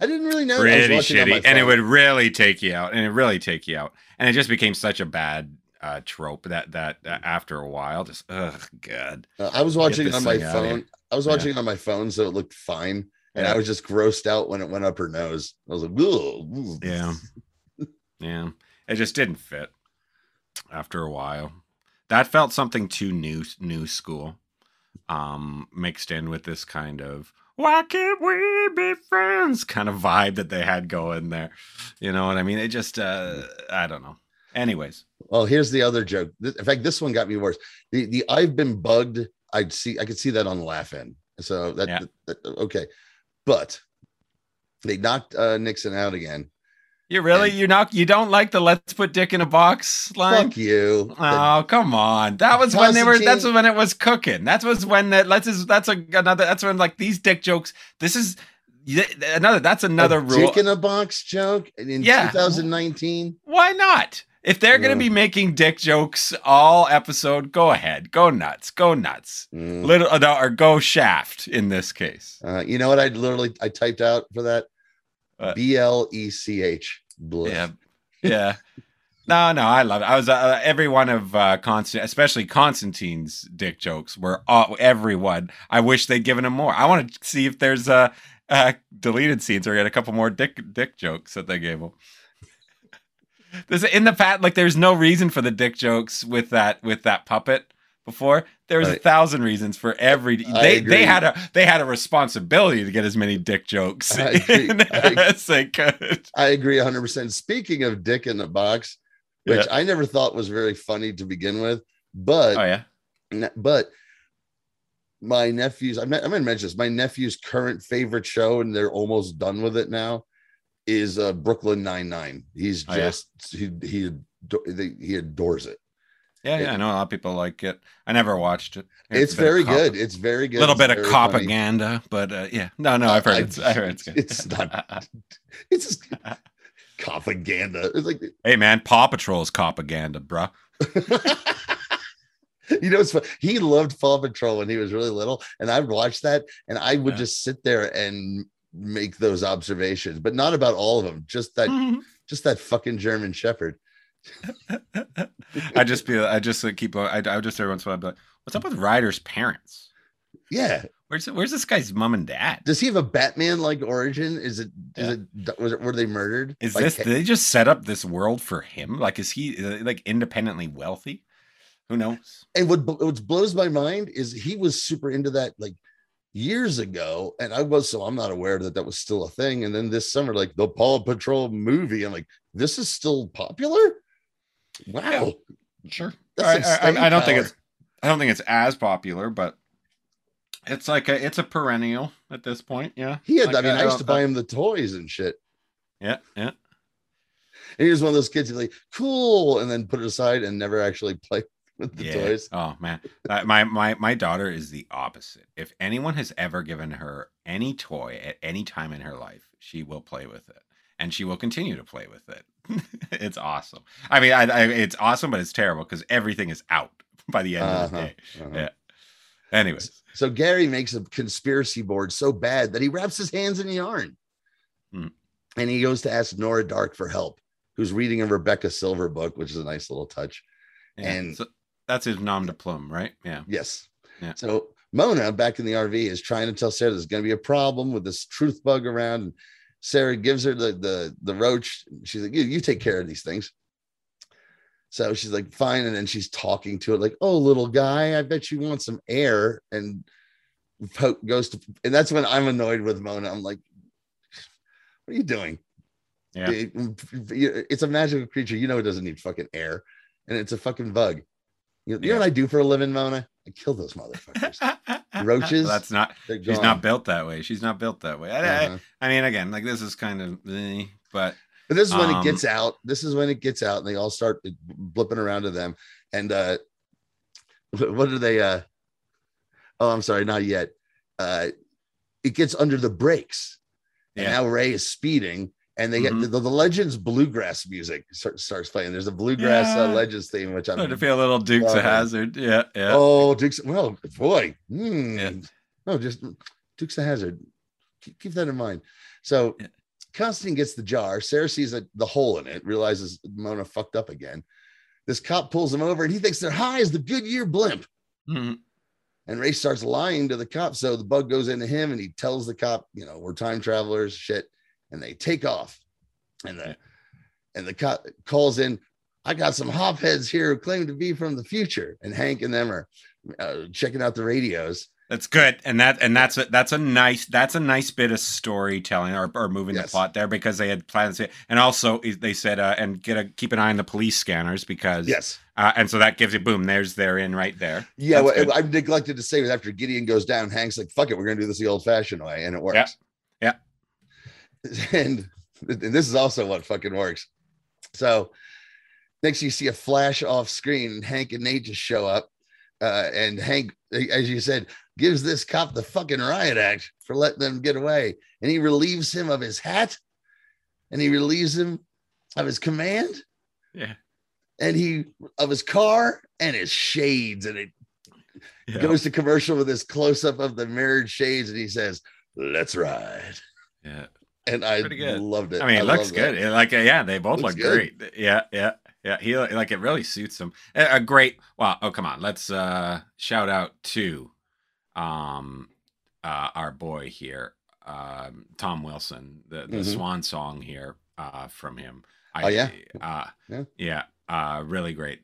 I didn't really know. Pretty watching on my shitty. And it would really take you out. And it really take you out. And it just became such a bad uh trope that that uh, after a while, just ugh god. Uh, I was watching it on my thing outta here. phone. I was Yeah. watching it on my phone, so it looked fine. And Yeah. I was just grossed out when it went up her nose. I was like, "Ugh." Yeah. Yeah. It just didn't fit after a while. That felt something too new new school. Um mixed in with this kind of why can't we be friends kind of vibe that they had going there. You know what I mean? It just uh I don't know. Anyways. Well, here's the other joke. In fact, this one got me worse. The the I've been bugged. I'd see. I could see that on Laughing. So that, Yeah. that- okay, but they knocked uh, Nixon out again. You really you're not you don't like the let's put dick in a box line? Fuck you. Oh come on! That was when they were. That's when it was cooking. That was when that. Let's. Is, that's a, another. That's when like these dick jokes. This is another. That's another a rule. dick in a box joke in Yeah. 2019. Why not? If they're gonna be making dick jokes all episode, go ahead, go nuts, go nuts. Mm. Little uh, or go shaft in this case. Uh, you know what? I literally I typed out for that. What? B L E C H. Yeah, yeah. No, no, I love it. I was uh, every one of uh, Constant, especially Constantine's dick jokes were all, everyone. I wish they'd given him more. I want to see if there's uh, uh, deleted scenes or get a couple more dick dick jokes that they gave him. There's in the pat like there's no reason for the dick jokes with that with that puppet before. There was a thousand reasons for every. They they had a they had a responsibility to get as many dick jokes I agree. as they could. I agree 100%. Speaking of dick in the box, which Yeah. I never thought was very funny to begin with, but Oh yeah. But my nephew's I'm, not, I'm gonna mention this my nephew's current favorite show and they're almost done with it now is uh brooklyn 99 he's Oh, yeah. just he he he adores it Yeah, It- yeah, I know a lot of people like it. I never watched it. it's, of very cop- good it's very good A little It's bit of propaganda, but uh, yeah, no, no, I've heard I- it's. I heard it's good. it's not- it's just propaganda it's like hey man, Paw Patrol is propaganda, bruh. you know it's fun. he loved Paw Patrol when he was really little and I'd watch that and I would Yeah. just sit there and make those observations but not about all of them just that just that fucking German Shepherd. I just feel I just uh, keep I I would just every once in a while be like, what's up with Ryder's parents? Yeah. Where's where's this guy's mom and dad? Does he have a Batman like origin? Is it? Is Yeah. it? Was it? Were they murdered? Is Like, this? Did they just set up this world for him? Like, is he like independently wealthy? Who knows? And what what blows my mind is he was super into that like years ago, and I was so I'm not aware that that was still a thing. And then this summer, like the Paw Patrol movie, I'm like, this is still popular. Wow. Sure. I, I- I don't think it's I don't think it's as popular, but it's like a it's a perennial at this point. Yeah. He had. Like, I mean, I used to buy him the toys and shit. Yeah, yeah. And he was one of those kids who's like, cool, and then put it aside and never actually play with the yeah. toys. Oh man, That- my my my daughter is the opposite. If anyone has ever given her any toy at any time in her life, she will play with it, and she will continue to play with it. it's awesome. I mean, I, I, it's awesome, but it's terrible because everything is out by the end of the Uh-huh, day. uh-huh. Yeah. Anyways, So Gary makes a conspiracy board so bad that he wraps his hands in yarn. Hmm. And he goes to ask Nora Darhk for help, who's reading a Rebecca Silver book, which is a nice little touch. yeah. And- so that's his nom de plume, right? Yeah. Yes. Yeah. So Mona back in the RV is trying to tell Sarah there's going to be a problem with this truth bug around. Sarah gives her the the the roach. She's like, you, you take care of these things. So she's like, fine. And then she's talking to it, like, oh, little guy, I bet you want some air. And Poke goes to, and that's when I'm annoyed with Mona. I'm like, what are you doing? Yeah. It- it's a magical creature. You know it doesn't need fucking air, and it's a fucking bug. You, you know what I do for a living, Mona? I kill those motherfuckers. Roaches? That's not. She's not built that way. She's not built that way. I, I- Uh-huh. I mean, again, like this is kind of, eh, but But this is when Um, it gets out. This is when it gets out, and they all start blipping around to them. And uh, what are they? Uh, oh, I'm sorry, not yet. Uh, it gets under the brakes, and Yeah. now Ray is speeding, and they Mhm. get the, the Legends bluegrass music start, starts playing. There's a bluegrass uh, Legends theme, which I'm going to feel a little Dukes of. Hazzard. Yeah, yeah. Oh, Dukes. Well, boy. Hmm. Yeah. Oh, just Dukes of Hazzard. Keep, keep that in mind. So Yeah. Constantine gets the jar. Sarah sees a, the hole in it, realizes Mona fucked up again. This cop pulls him over and he thinks they're high as the Goodyear blimp. Mhm. And Ray starts lying to the cop. So the bug goes into him and he tells the cop, you know, we're time travelers, shit. And they take off. And the and the calls in, I got some hopheads here who claim to be from the future. And Hank and them are uh, checking out the radios. That's good, and that and that's a that's a nice that's a nice bit of storytelling or, or moving the plot there because they had plans to, and also they said uh, and get a keep an eye on the police scanners because Yes. uh, and so that gives you boom there's they're in right there Yeah, well. I neglected to say was after Gideon goes down, Hank's like, "Fuck it, we're gonna do this the old-fashioned way," and it works. And, and this is also what fucking works. So next, you see a flash off screen, and Hank and Nate just show up, uh, and Hank, as you said, gives this cop the fucking riot act for letting them get away, and he relieves him of his hat, and he relieves him of his command, yeah. and he of his car and his shades, and it yeah. goes to commercial with this close up of the mirrored shades, and he says, "Let's ride." yeah And I Pretty loved it. I mean it looks good It- like uh, yeah they both Looks look good. great yeah yeah yeah he like it really suits him a, a great well oh come on let's uh shout out to um uh our boy here um Tom Wilson the the Mhm. swan song here uh from him Oh, yeah? uh Yeah. yeah uh really great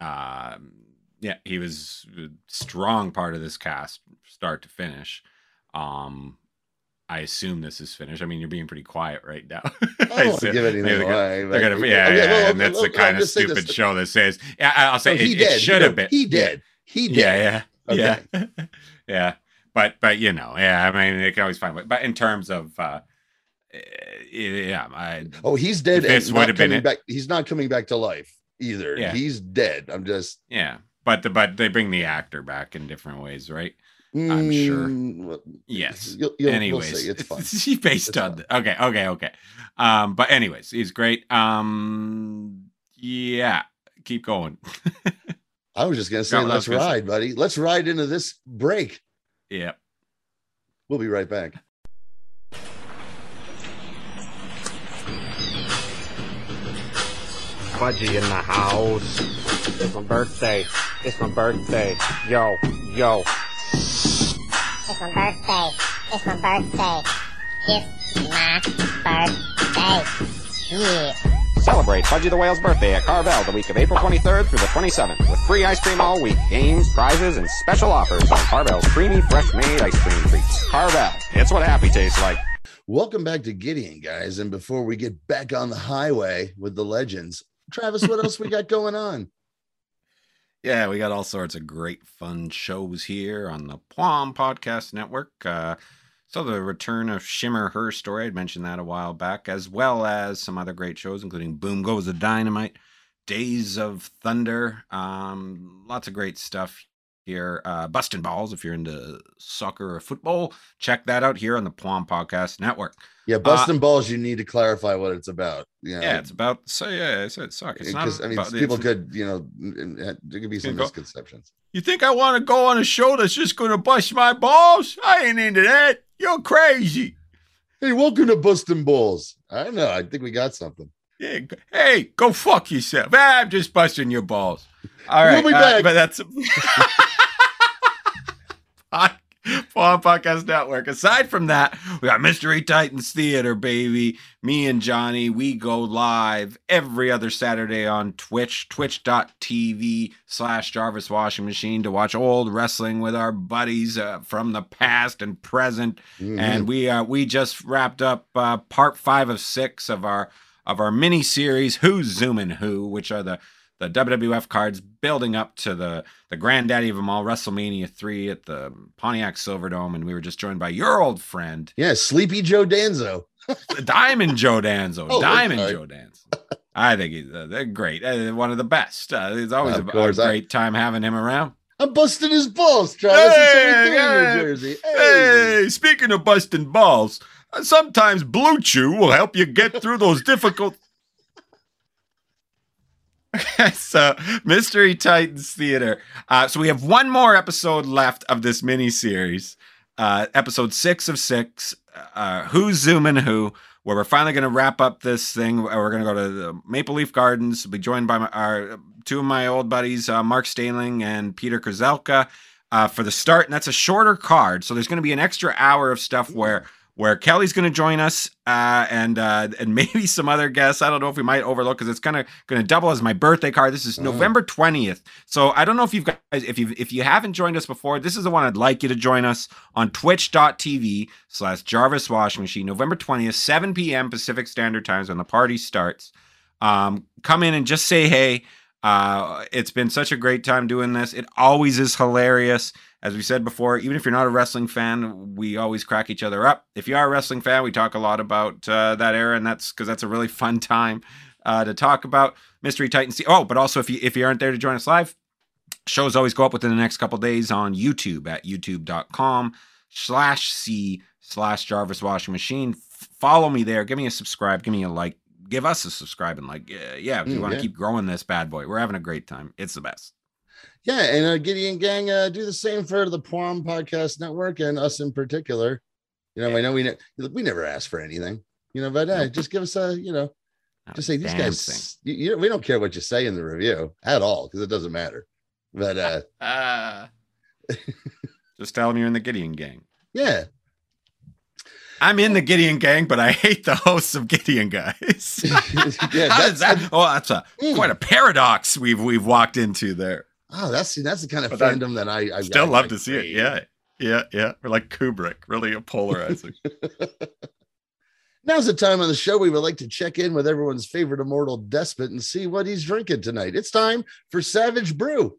um yeah he was a strong part of this cast start to finish um I assume this is finished. I mean, you're being pretty quiet right now. I don't assume- give anything they're gonna- away. they're gonna, yeah, Okay, yeah, well, and that's well, the kind of stupid this. show that says, yeah, I'll say Oh, it, it should have been. He did. He did. Yeah, yeah, Okay. yeah, yeah. But, but you know, yeah. I mean, they can always find. way- But in terms of, uh eh, yeah, I, Oh, he's dead. This would have been back. He's not coming back to life either. Yeah. He's dead. I'm just. yeah. But the, but they bring the actor back in different ways, right? I'm sure. Mm, well, Yes. You'll, you'll, anyways, we'll see. It's fun. she based It's on fun. the, okay, okay, okay. Um, but anyways, he's great. Um, yeah, keep going. I was just gonna say, No, I was let's gonna say- ride, buddy. Let's ride into this break. yeah. We'll be right back. Fudgy in the house. It's my birthday. It's my birthday. Yo, yo. It's my birthday. It's my birthday. It's my birthday. Yeah. Celebrate Fudgy the Whale's birthday at Carvel the week of April 23rd through the 27th with free ice cream all week, games, prizes, and special offers on Carvel's creamy, fresh-made ice cream treats. Carvel. It's what happy tastes like. Welcome back to Gideon, guys. And before we get back on the highway with the legends, Travis, what else we got going on? Yeah, we got all sorts of great fun shows here on the Plum Podcast Network. Uh, so the return of Shimmer Her Story, I'd mentioned that a while back, as well as some other great shows, including Boom Goes the Dynamite, Days of Thunder, um, lots of great stuff here. Uh, Bustin' Balls, if you're into soccer or football, check that out here on the Plum Podcast Network. Yeah, busting balls. You need to clarify what it's about. You know, Yeah, it's about so yeah, it's, it's soccer. It's not because I mean, about- people could, you know, there could be some go- misconceptions. You think I want to go on a show that's just going to bust my balls? I ain't into that. You're crazy. Hey, welcome to Busting Balls. I don't know. I think we got something. Yeah, hey, go fuck yourself. Ah, I'm just busting your balls. All right, We'll be uh, back. but that's Pod- Fallen Podcast Network. Aside from that, we got Mystery Titans Theater, baby. Me and Johnny, we go live every other Saturday on Twitch, twitch.tv slash Jarvis Washing Machine to watch old wrestling with our buddies uh, from the past and present Mhm. and we uh, we just wrapped up uh, part five of six of our of our mini series Who's Zooming Who, which are the the WWF cards building up to the the granddaddy of them all, WrestleMania three at the Pontiac Silverdome, and we were just joined by your old friend yeah, Sleepy Joe Danzo. Diamond Joe Danzo, Oh, Diamond. Joe Danzo. I think he's, uh, they're great. Uh, one of the best. Uh, it's always a, a course, I- great time having him around. I'm busting his balls, Travis. It's Hey, only three in hey, New Jersey. Hey. Hey, speaking of busting balls, sometimes Blue Chew will help you get through those difficult. so, Mystery Titans Theater. Uh, so we have one more episode left of this mini series. uh, episode six of six. Uh, who's zooming who? Where we're finally going to wrap up this thing. We're going to go to the Maple Leaf Gardens. Be joined by my, our two of my old buddies, uh, Mark Staling and Peter Krzelka, uh, for the start. And that's a shorter card, so there's going to be an extra hour of stuff where where Kelly's going to join us, uh, and uh, and maybe some other guests. I don't know if we might overlook because it's kind of going to double as my birthday card. This is November twentieth, so I don't know if you've guys if you if you haven't joined us before. This is the one I'd like you to join us on Twitch.tv slash Jarvis Washing Machine, November twentieth, seven p.m. Pacific Standard Times when the party starts. Um, come in and just say hey. Uh, it's been such a great time doing this. It always is hilarious as we said before, even if you're not a wrestling fan, we always crack each other up. If you are a wrestling fan, we talk a lot about uh, that era, and that's because that's a really fun time uh, to talk about Mystery Titan. C- oh, but also if you if you aren't there to join us live, shows always go up within the next couple days on YouTube at youtube.com slash c slash Jarvis Washing Machine. F- follow me there. Give me a subscribe. Give me a like. Give us a subscribe and like. Yeah, yeah if you Mm, want to yeah. keep growing this bad boy, we're having a great time. It's the best. Yeah, and uh, Gideon Gang uh, do the same for the Plum Podcast Network and us in particular. You know, I know we ne- we never ask for anything, you know, but uh, just give us a, you know, just say these Damn guys. You, you, we don't care what you say in the review at all because it doesn't matter. But uh, Uh, just tell them you're in the Gideon gang. yeah, I'm in the Gideon gang, but I hate the hosts of Gideon guys. yeah, that's does that? Oh, that's a Mm. quite a paradox we've we've walked into there. Oh, that's that's the kind of But fandom that I, I Still I- love I to see it. Yeah, yeah, yeah. We're like Kubrick, really polarizing. Now's the time on the show we would like to check in with everyone's favorite immortal despot and see what he's drinking tonight. It's time for Savage Brew.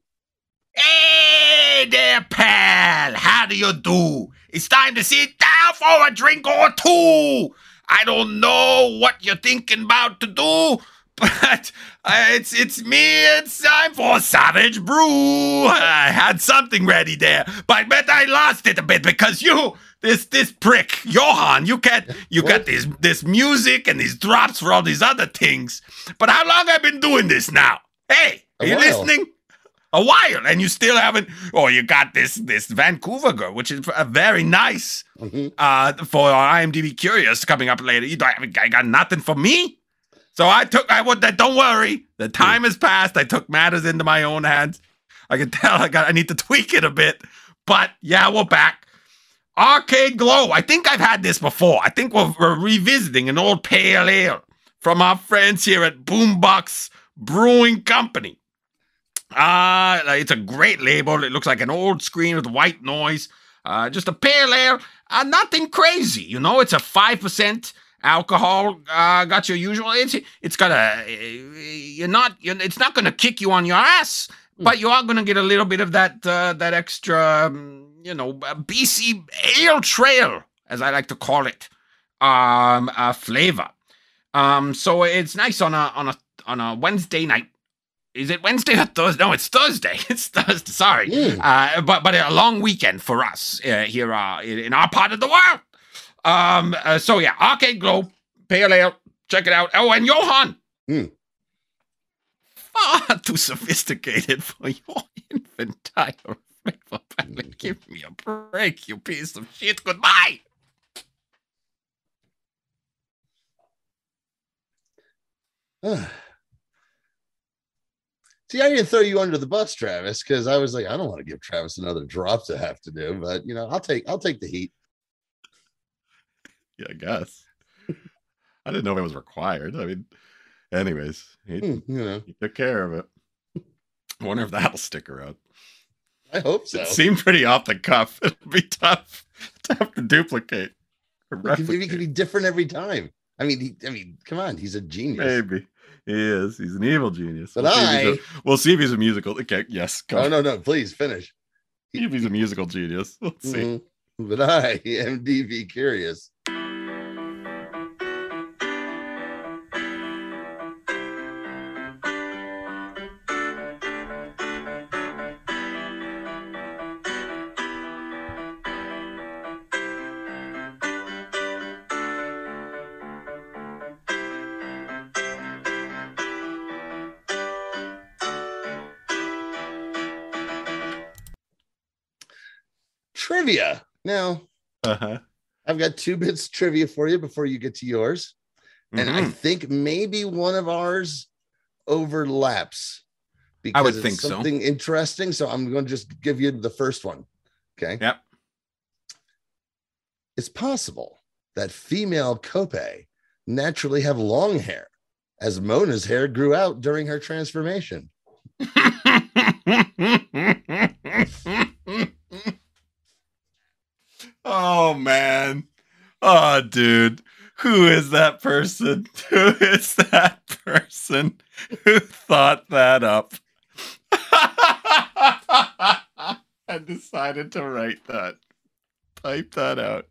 hey there, pal. How do you do? It's time to sit down for a drink or two. I don't know what you're thinking about to do, but uh, it's it's me. It's time for Savage Brew. I had something ready there, but but I lost it a bit because you. This this prick, Johan, you can't you got this this music and these drops for all these other things. But how long have I been doing this now? Hey, A are you while. listening? A while, and you still haven't. Oh, you got this this Vancouver girl, which is a very nice. Mhm. Uh, for our IMDb Curious coming up later. You don't have I got nothing for me. So I took I would that don't worry. The time has passed. I took matters into my own hands. I can tell I got I need to tweak it a bit. But yeah, we're back. Arcade Glow. I think I've had this before. I think we're, we're revisiting an old pale ale from our friends here at Boombox Brewing Company. Uh, it's a great label. It looks like an old screen with white noise. Uh, just a pale ale. Uh, nothing crazy. You know, it's a 5% alcohol. Uh, got your usual. It's, it's got a, you're not, you're, it's not going to kick you on your ass, but you are going to get a little bit of that, uh, that extra, um, you know, BC ale trail, as I like to call it, um, uh, flavor. Um, so it's nice on a, on a, on a Wednesday night. Is it Wednesday or Thursday? No, it's Thursday. It's Thursday. Sorry, Mm. uh, but but a long weekend for us uh, here uh, in our part of the world. Um, uh, so yeah, Arcade Glow, Pale Ale, check it out. Oh, and Johan, Hmm. far too sophisticated for your infantile flavor palette. Give me a break, you piece of shit. Goodbye. See, I didn't throw you under the bus, Travis, because I was like, I don't want to give Travis another drop to have to do, but you know, I'll take I'll take the heat. Yeah, I guess. I didn't know it was required. I mean, anyways, he, Hmm, you know, he took care of it. I wonder if that'll stick around. I hope so. It seemed pretty off the cuff. It'll be tough to have to duplicate. It could, be- it could be different every time. I mean, he, I mean, come on, he's a genius. Maybe he is. He's an evil genius. But we'll, see I, he's a, we'll see if he's a musical. Okay, yes. Go. oh no, no, please finish. See if he's a musical genius. Let's see. Mhm. But I am DV curious. Now, Uh-huh. I've got two bits of trivia for you before you get to yours. And I Mhm. think maybe one of ours overlaps because I would it's think so. something interesting. So I'm going to just give you the first one. Okay. Yep. It's possible that female Kaupe naturally have long hair, as Mona's hair grew out during her transformation. oh man. Oh dude. Who is that person? Who is that person who thought that up? and decided to write that. Type that out.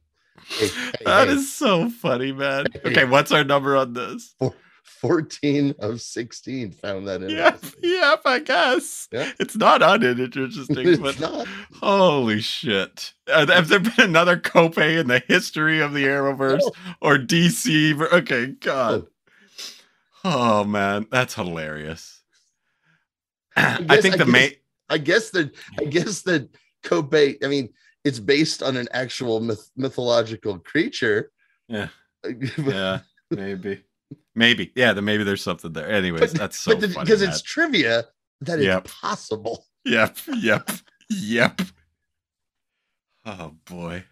Hey, hey, That hey, is so funny, man. Okay, what's our number on this? 14 of 16 found that in. Yep, yep, I guess. Yeah. It's not uninteresting, It's but not. holy shit. Uh, Have there been another Kaupe in the history of the Arrowverse No. or DC? Okay, God. Oh, man, that's hilarious. I, guess- think I the guess- main. I guess that I guess that Kaupe, I mean, it's based on an actual myth- mythological creature. Yeah. Yeah, maybe. Maybe. Yeah, then maybe there's something there. Anyways, that's so but funny. because it's trivia that is Yep. possible. Yep, yep, yep. Oh boy.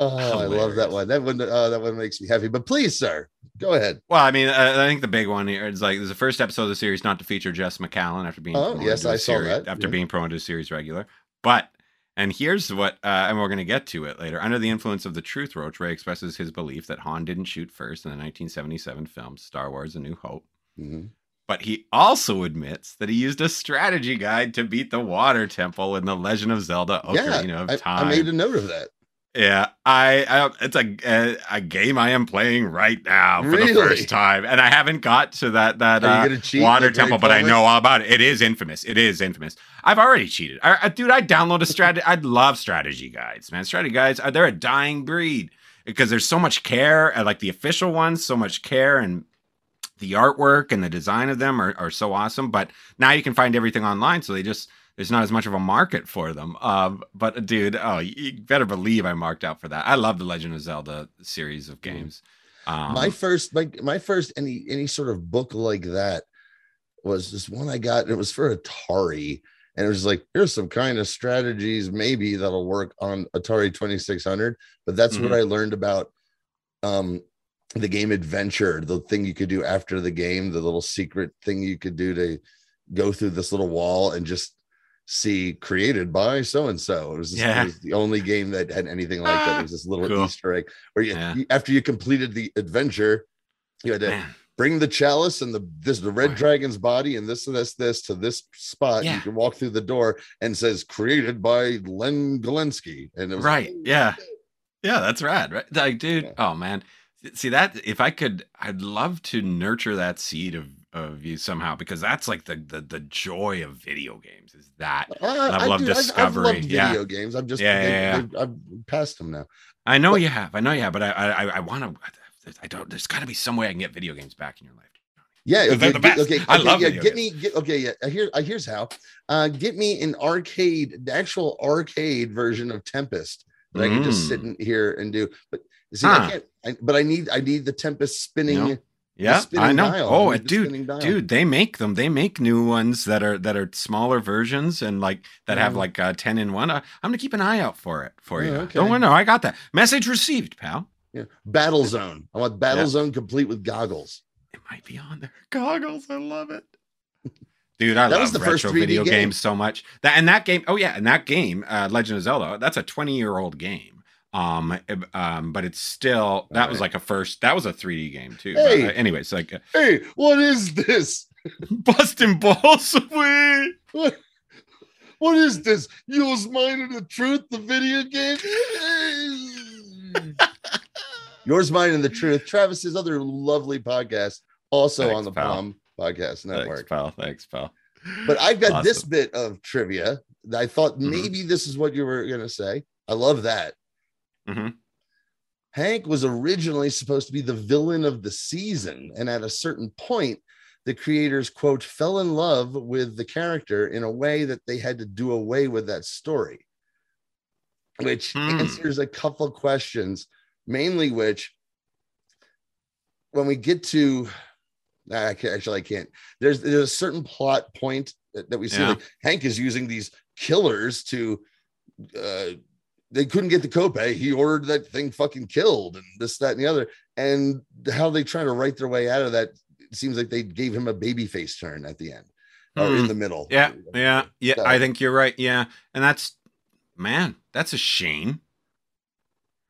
Oh, I love that one. That one, uh, that one makes me happy. But please, sir, go ahead. Well, I mean, I, I think the big one here is like there's the first episode of the series not to feature Jes Macallan after being Oh, yes, I saw series- that, after yeah. being promoted to series regular. But and here's what, uh, and we're going to get to it later. Under the influence of the Truth Roach, Ray expresses his belief that Han didn't shoot first in the 1977 film Star Wars: A New Hope. Mhm. But he also admits that he used a strategy guide to beat the Water Temple in the Legend of Zelda: yeah, Ocarina of I, Time. I made a note of that. Yeah, I, I it's a, a a game I am playing right now for the first time, and I haven't got to that that uh, water temple, but I know all about it. It is infamous. It is infamous. I've already cheated. I, I- dude, I download a strategy. I love strategy guides, man. Strategy guides, are they're a dying breed because there's so much care, like the official ones, so much care and the artwork and the design of them are, are so awesome. But now you can find everything online, so they just there's not as much of a market for them. Um, but dude, oh, you, better believe I marked out for that. I love the Legend of Zelda series of games. Um, my first, my my first any any sort of book like that was this one I got. And it was for Atari, and it was like here's some kind of strategies maybe that'll work on Atari 2600. But that's Mm-hmm. what I learned about um the game adventure the thing you could do after the game the little secret thing you could do to go through this little wall and just see created by so and so it was, just, Yeah. it was the only game that had anything like that it was this ah, little Cool. easter egg where you, Yeah. you- after you completed the adventure you had to man, bring the chalice and the this the red Boy. dragon's body and this and this this to this spot Yeah. you can walk through the door and says created by len Galensky. and it was right? Yeah, yeah, that's rad, right? Like, dude, Yeah. oh man, see that if I could, I'd love to nurture that seed of of you somehow because that's like the the, the joy of video games is that I, Level of do- I've- I've discovery, yeah. video games. I'm just Yeah, they- yeah, they- I've passed them now. I know you have. I know you have, but I I, I want to. I don't. There's got to be some way I can get video games back in your life. Yeah, They're okay, the best. okay, I okay, love yeah, get me get okay, yeah. uh, Here, uh, here's how. Uh, get me an arcade, the actual arcade version of Tempest that I can just sit in here and do. But see, Mm. Huh. I can't. I, but I need I need the Tempest spinning. No. Yeah, I know. dial. Oh, I dude, dude, they make them. They make new ones that are that are smaller versions and like that have Mhm. like uh, ten in one. Uh, I'm gonna keep an eye out for it for you. Oh, okay. Don't worry, no, I got that message received, pal. Yeah. Battle Zone. I want Battle Yeah. Zone complete with goggles. It might be on there. Goggles, I love it. Dude, I That love was the retro first video game. games so much. That and that game. Oh yeah, and that game, uh, Legend of Zelda. That's a 20 year old game. Um, um, but it's still that was like a first. That was a 3D game too. Hey. But, uh, anyways, like uh, Hey, what is this? busting balls away. What? What is this? Yours, mine, and the truth, the video game. Yours, mine, and the truth. Travis's other lovely podcast, also Thanks, on the pal. Plum Podcast Network. Thanks, pal. Thanks, pal. But I've got this bit of trivia I thought Mhm. maybe this is what you were to say. I love that. Mhm. Hank was originally supposed to be the villain of the season. And at a certain point, the creators, quote, fell in love with the character in a way that they had to do away with that story. which Hmm. answers a couple questions, mainly which when we get to I can't, actually I can't. There's there's a certain plot point that, that we see Yeah. like Hank is using these killers to uh they couldn't get the Kaupe. He ordered that thing fucking killed and this, that, and the other. And how they try to write their way out of that it seems like they gave him a baby face turn at the end or Hmm. in the middle. Yeah, yeah, yeah. So- I think you're right. Yeah, and that's man, that's a shame.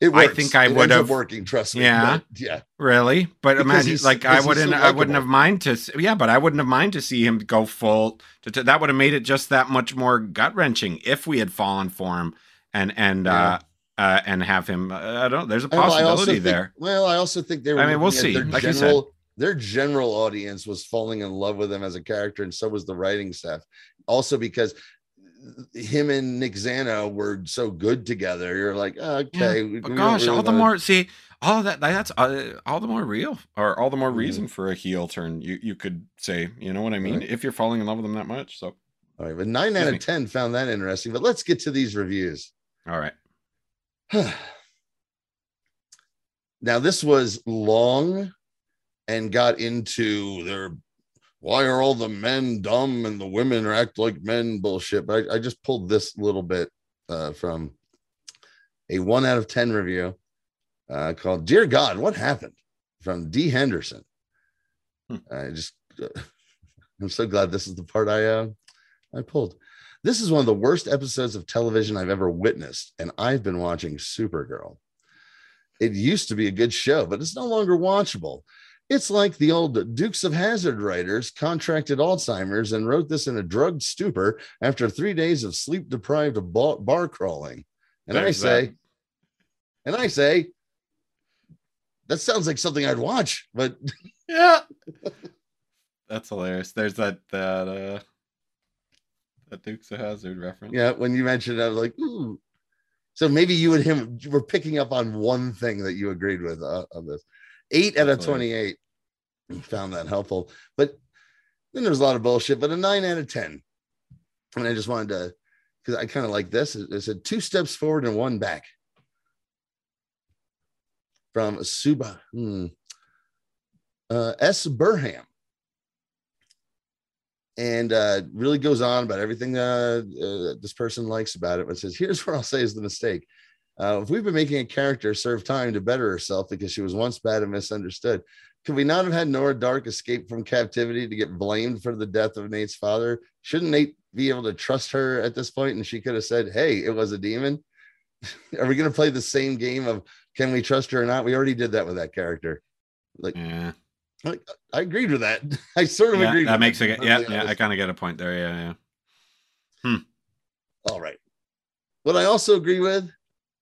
It I think I would have- working. Trust me. Yeah. yeah. Really, but Because imagine like I wouldn't, so I wouldn't have mind to. Yeah, but I wouldn't have mind to see him go full. To, to- that would have made it just that much more gut wrenching if we had fallen for him and and uh, uh and have him. Uh, I don't. know. There's a possibility think- there. Well, I also think they were. I mean, we'll see. Their Like you said. general, their general audience was falling in love with him as a character, and so was the writing staff. Also, because him and Nick Zano were so good together, you're like, oh, okay. we- But gosh, really all the more see all that that's uh, all the more real or all the more reason for a heel turn. You you could say, you know what I mean? Right. If you're falling in love with them that much, so All right, but nine out of me. ten found that interesting. But let's get to these reviews. All right. now this was long and got into their why are all the men dumb and the women act like men? bullshit but i, I just pulled this little bit uh, from a one out of ten review uh, called dear god what happened? from d. Henderson. Hmm. i just i'm so glad this is the part i uh, i pulled this is one of the worst episodes of television i've ever witnessed and i've been watching supergirl it used to be a good show, but it's no longer watchable. It's like the old Dukes of Hazzard writers contracted Alzheimer's and wrote this in a drugged stupor after three days of sleep deprived of bar, crawling. And I say, that. and I say, that sounds like something I'd watch, but Yeah. That's hilarious. There's that that uh that Dukes of Hazzard reference. yeah, when you mentioned, it, I was like, ooh. So maybe you and him were picking up on one thing that you agreed with uh, on this. Eight out of 28 found that helpful. But then there's a lot of bullshit, but a nine out of 10. And I just wanted to, because I kind of like this. It it said two steps forward and one back. From Suba, hmm, uh, S. Burham. And uh, really goes on about everything uh, uh, this person likes about it. But says, here's where I'll say is the mistake. Uh, if we've been making a character serve time to better herself because she was once bad and misunderstood, could we not have had Nora Darhk escape from captivity to get blamed for the death of Nate's father? Shouldn't Nate be able to trust her at this point? And she could have said, Hey, it was a demon. Are we going to play the same game of can we trust her or not? We already did that with that character. Like, Yeah. I, I agreed with that. I sort of Yeah, agreed. that makes it yeah, yeah, I kind of get a point there. Yeah, yeah. All right. What I also agree with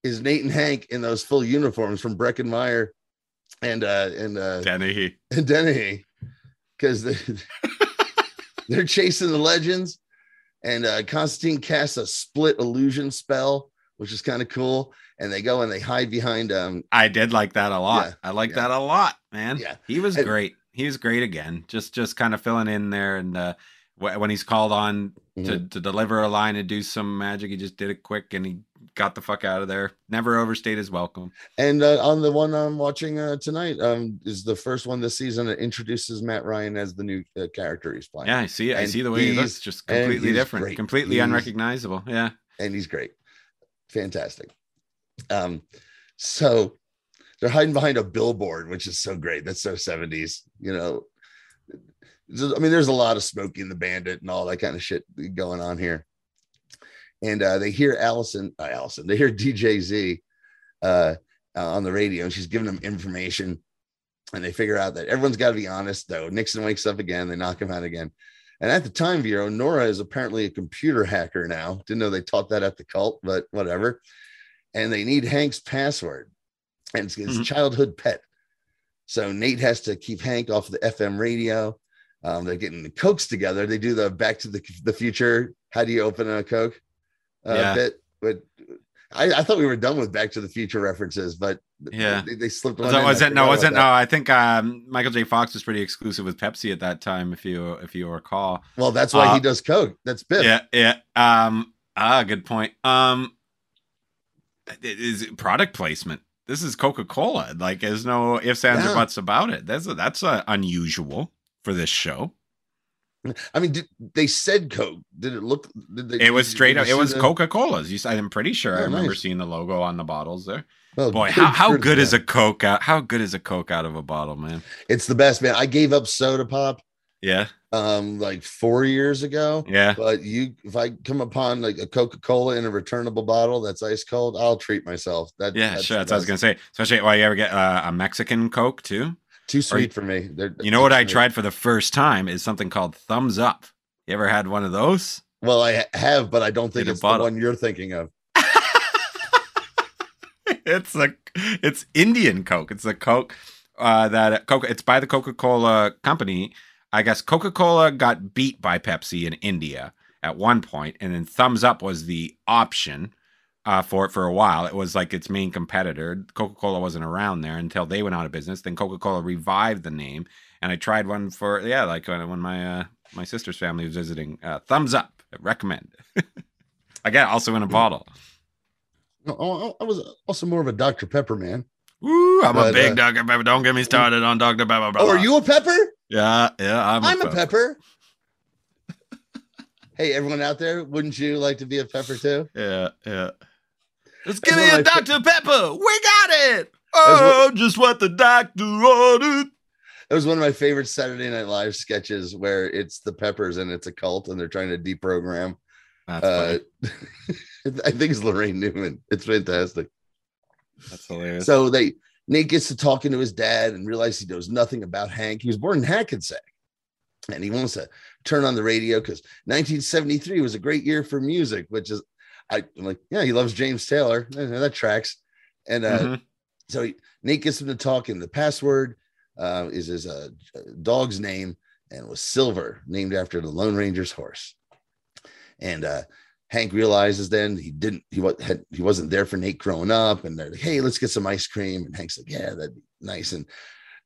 is Nate and Hank in those full uniforms from Breckenmeyer and uh and uh Dennehy. and Dennehy because they, they're chasing the legends and uh Constantine casts a split illusion spell, which is kind of cool. And they go and they hide behind um I did like that a lot. Yeah, I like yeah. that a lot, man. Yeah. He was And- great. He was great again. Just just kind of filling in there and uh wh- when he's called on to, Mm-hmm. to deliver a line and do some magic, he just did it quick and he got the fuck out of there. Never overstayed his welcome. and uh, on the one I'm watching uh, tonight um is the first one this season that introduces Matt Ryan as the new uh, character he's playing. Yeah, I see it. I see the way he looks. Just completely different, great. completely He's- unrecognizable. Yeah. and he's great. Fantastic. Um, so they're hiding behind a billboard, which is so great. That's so 70s, you know. I mean, there's a lot of Smokey and the Bandit and all that kind of shit going on here. And uh, they hear Allison, uh, Allison, they hear DJ Z uh, uh, on the radio, and she's giving them information. And they figure out that everyone's got to be honest, though. Nixon wakes up again, they knock him out again. And at the time, Vero, Nora is apparently a computer hacker now. Didn't know they taught that at the cult, but whatever. And they need Hank's password, and it's his Mhm. childhood pet. So Nate has to keep Hank off the FM radio. Um, they're getting the cokes together. They do the Back to the, the Future. How do you open a coke? Uh, Yeah. bit, but I, I thought we were done with Back to the Future references, but Yeah. they, they slipped one. in. Was it? No, was it? No. I think um, Michael J. Fox was pretty exclusive with Pepsi at that time, if you if you recall. Well, that's why Uh, he does coke. That's Biff. Yeah, yeah. Um, ah, good point. Um, is product placement. This is Coca Cola. Like, there's no ifs, ands, or buts about it. That's that's uh, unusual for this show. I mean, did, they said Coke. Did it look? Did they, It was straight up. It was the- Coca Cola's. You, I'm pretty sure. I Oh, remember nice. seeing the logo on the bottles there. Well, Boy, how, how good is a Coke out? How good is a Coke out of a bottle, man? It's the best, man. I gave up soda pop Yeah, um like four years ago. yeah. But you, if I come upon like a Coca Cola in a returnable bottle that's ice cold, I'll treat myself. That, Yeah, that's sure. That's what I was gonna say. Especially why you ever get uh, a Mexican Coke too. Too sweet for me. They're, You know what I tried for the first time is something called Thums Up. You ever had one of those? Well, I have, but I don't think In it's the one you're thinking of. it's a it's Indian Coke. It's a Coke uh, that Coca. It's by the Coca Cola company. I guess Coca Cola got beat by Pepsi in India at one point, and then Thums Up was the option uh, for it for a while. It was like its main competitor. Coca Cola wasn't around there until they went out of business. Then Coca Cola revived the name, and I tried one for yeah, like when, when my uh, my sister's family was visiting. Uh, Thums Up, I recommend. Again, also in a bottle. No, I was also more of a Dr. Pepper man. Woo, I'm a big uh, Dr. Pepper. Don't get me started on Dr. Pepper. Oh, are you a pepper? Yeah, yeah, I'm, I'm a pepper. hey, everyone out there, wouldn't you like to be a pepper too? Yeah, yeah. That's give me a of my fa- Dr. Pepper. We got it. Oh, just what the doctor ordered. It was one of my favorite Saturday Night Live sketches where it's the peppers and it's a cult and they're trying to deprogram. That's Uh. I think it's Laraine Newman. It's fantastic. That's hilarious. So they Nate gets to talking to his dad and realizes he knows nothing about Hank. He was born in Hackensack, and he wants to turn on the radio because 1973 was a great year for music. Which is, I, I'm like, yeah, he loves James Taylor. That tracks. And uh, Mhm. so he, Nate gets him to talk, and the password uh, is his uh, dog's name, and was Silver, named after the Lone Ranger's horse. And uh, Hank realizes then he didn't he was had, he wasn't there for Nate growing up, and they're like, "Hey, let's get some ice cream." And Hank's like, "Yeah, that'd be nice," and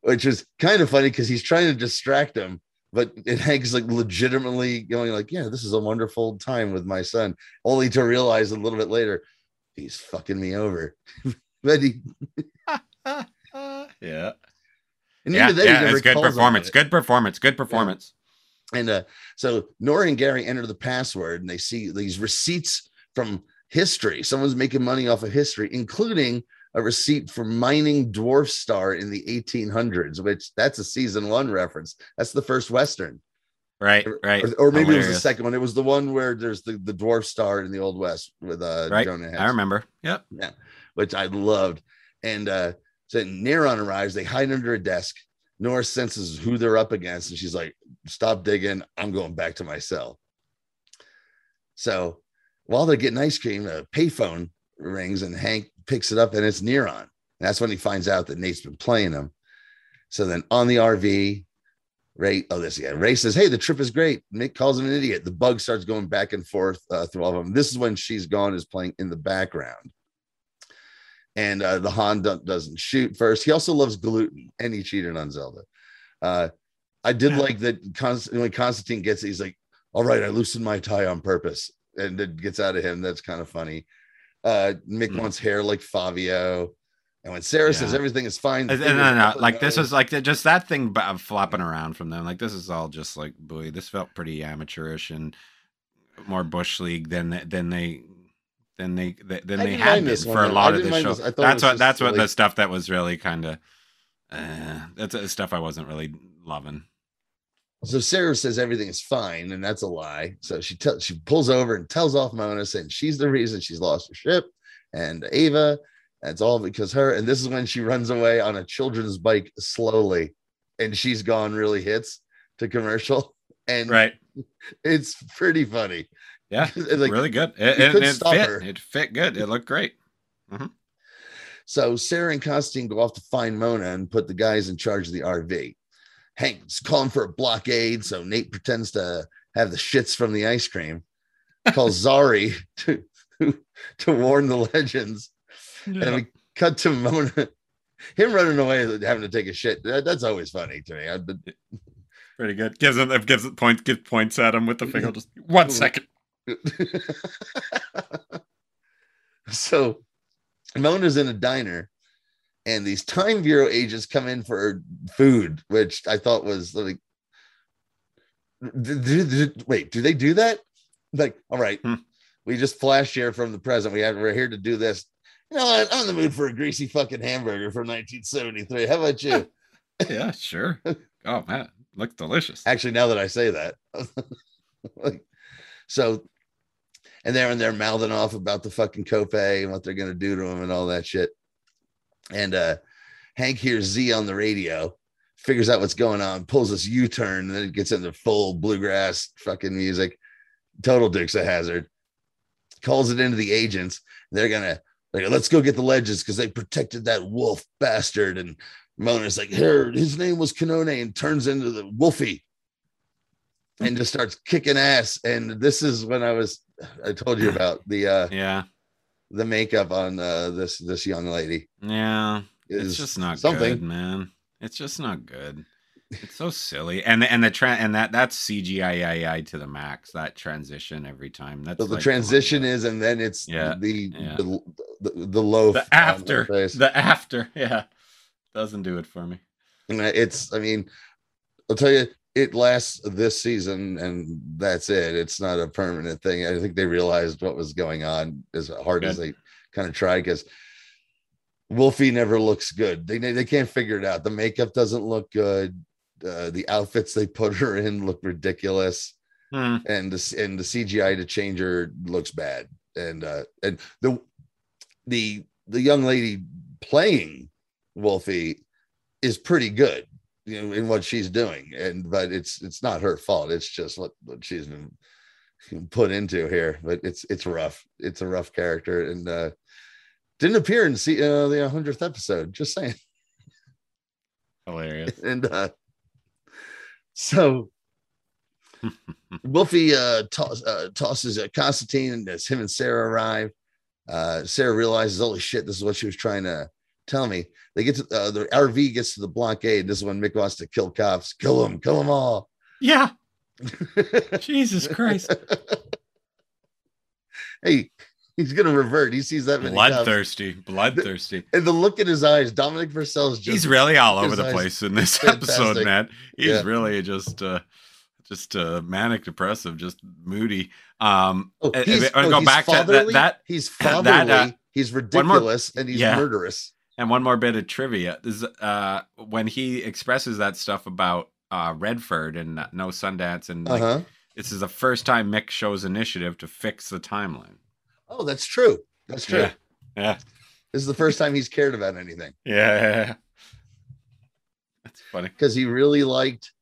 which is kind of funny because he's trying to distract him, but and Hank's like legitimately going like, "Yeah, this is a wonderful time with my son," only to realize a little bit later he's fucking me over. but he, yeah. and Yeah, even then yeah, it's good performance. it. Good performance. Good performance. And uh, so Nora and Gary enter the password and they see these receipts from history. Someone's making money off of history, including a receipt for mining Dwarf Star in the 1800s, which that's a season one reference. That's the first Western. Right, right. or, or maybe it was the second one. It was the one where there's the, the Dwarf Star in the Old West with uh, Right. Jonah Hex I remember. Yep. Yeah. Which I loved. And uh, so Neron arrives, they hide under a desk. Nora senses who they're up against, and she's like, Stop digging. I'm going back to my cell. So while they're getting ice cream, a payphone rings, and Hank picks it up, and it's Neron. That's when he finds out that Nate's been playing him. So then on the RV, Ray, oh, this, yeah, Ray says, Hey, the trip is great. Nick calls him an idiot. The bug starts going back and forth uh, through all of them. This is when She's Gone is playing in the background and uh, the Han do- doesn't shoot first. He also loves gluten, and he cheated on Zelda. Uh, I did like that. Const- when Constantine gets it, he's like, "All right, I loosened my tie on purpose," and it gets out of him. That's kind of funny. Uh, Mick Mm. wants hair like Fabio, and when Sarah says everything is fine, Uh, No, no, no. Like this is like just that thing b- flopping around from them. Like this is all just like boy. This felt pretty amateurish and more bush league than than they than they than I they had been one, for a lot of the show. this. I thought it That's what that's what the stuff that was really kind of. Uh, that's uh, stuff I wasn't really loving. So Sarah says everything is fine, and that's a lie. So she tells she pulls over and tells off Mona, saying she's the reason she's lost her ship, and Ava. That's all because her. And this is when she runs away on a children's bike slowly, and she's gone. Really hits to commercial, and Right. it's pretty funny. Yeah. It's like- really good. It, it, it fit. her. It fit good. It looked great. Mm-hmm. So Sarah and Constantine go off to find Mona and put the guys in charge of the RV. Hank's calling for a blockade, so Nate pretends to have the shits from the ice cream. Calls Zari to to warn the legends, and we cut to Mona, him running away, having to take a shit. That- that's always funny to me. I, Pretty good. Gives him gives it points gives points at him with the finger. Just one second. so Mona's in a diner, and these Time Bureau agents come in for food, which I thought was like, wait, do they do that? Like, all right, Hmm. we just flash here from the present. We have we're here to do this. You know what? I'm in the mood for a greasy fucking hamburger from 1973. How about you? Yeah, sure. Oh man, looks delicious. Actually, now that I say that, like, so, and they're and they're mouthing off about the fucking Kaupe and what they're gonna do to him and all that shit. And uh Hank hears Z on the radio, figures out what's going on, pulls this U-turn, and then it gets into full bluegrass fucking music. Total Dukes a Hazzard. Calls it into the agents. They're gonna like, let's go get the legends because they protected that wolf bastard. And Mona's like, here, his name was Konane, and turns into the Wolfie and just starts kicking ass. And this is when I was I told you about the uh Yeah, the makeup on uh this this young lady. yeah. It's just not something. good, man. It's just not good. It's so silly, and the, and the tra- and that that's CGI to the max. That transition every time. That's So the like, transition is, and then it's Yeah, the, yeah. the the the loaf the after the after. Yeah, doesn't do it for me. And it's, I mean, I'll tell you, it lasts this season, and that's it. It's not a permanent thing. I think they realized what was going on as hard as they kind of tried because Wolfie never looks good. They they can't figure it out. The makeup doesn't look good. Uh, the outfits they put her in look ridiculous. Hmm. and the and the CGI to change her looks bad. And uh and the the the young lady playing Wolfie is pretty good, you know, in what she's doing. And but it's it's not her fault. It's just what, what she's been put into here. But it's it's rough. It's a rough character and uh didn't appear in see uh, the hundredth episode. Just saying. Hilarious. And uh so Wolfie uh, toss, uh, tosses uh, Constantine as him and Sarah arrive. Uh, Sarah realizes, holy shit, this is what she was trying to tell me. They get to uh, the RV gets to the blockade. This is when Mick wants to kill cops, kill them, kill them all. Yeah. Jesus Christ. hey, he's gonna revert. He sees that many cops. Bloodthirsty. Bloodthirsty. and the look in his eyes. Dominic Purcell's just He's really all over the place in this fantastic. episode, man. He's Yeah. really just uh just uh manic depressive, just moody. Um Oh, he's, uh, no, go he's back to that, fatherly, that he's that, fatherly. uh, he's one more- ridiculous, and he's yeah. murderous. And one more bit of trivia is uh when he expresses that stuff about uh Redford and uh, No Sundance and uh-huh. this is the first time Mick shows initiative to fix the timeline. Oh, that's true. That's true. Yeah. Yeah. This is the first time he's cared about anything Yeah. That's funny. because he really liked.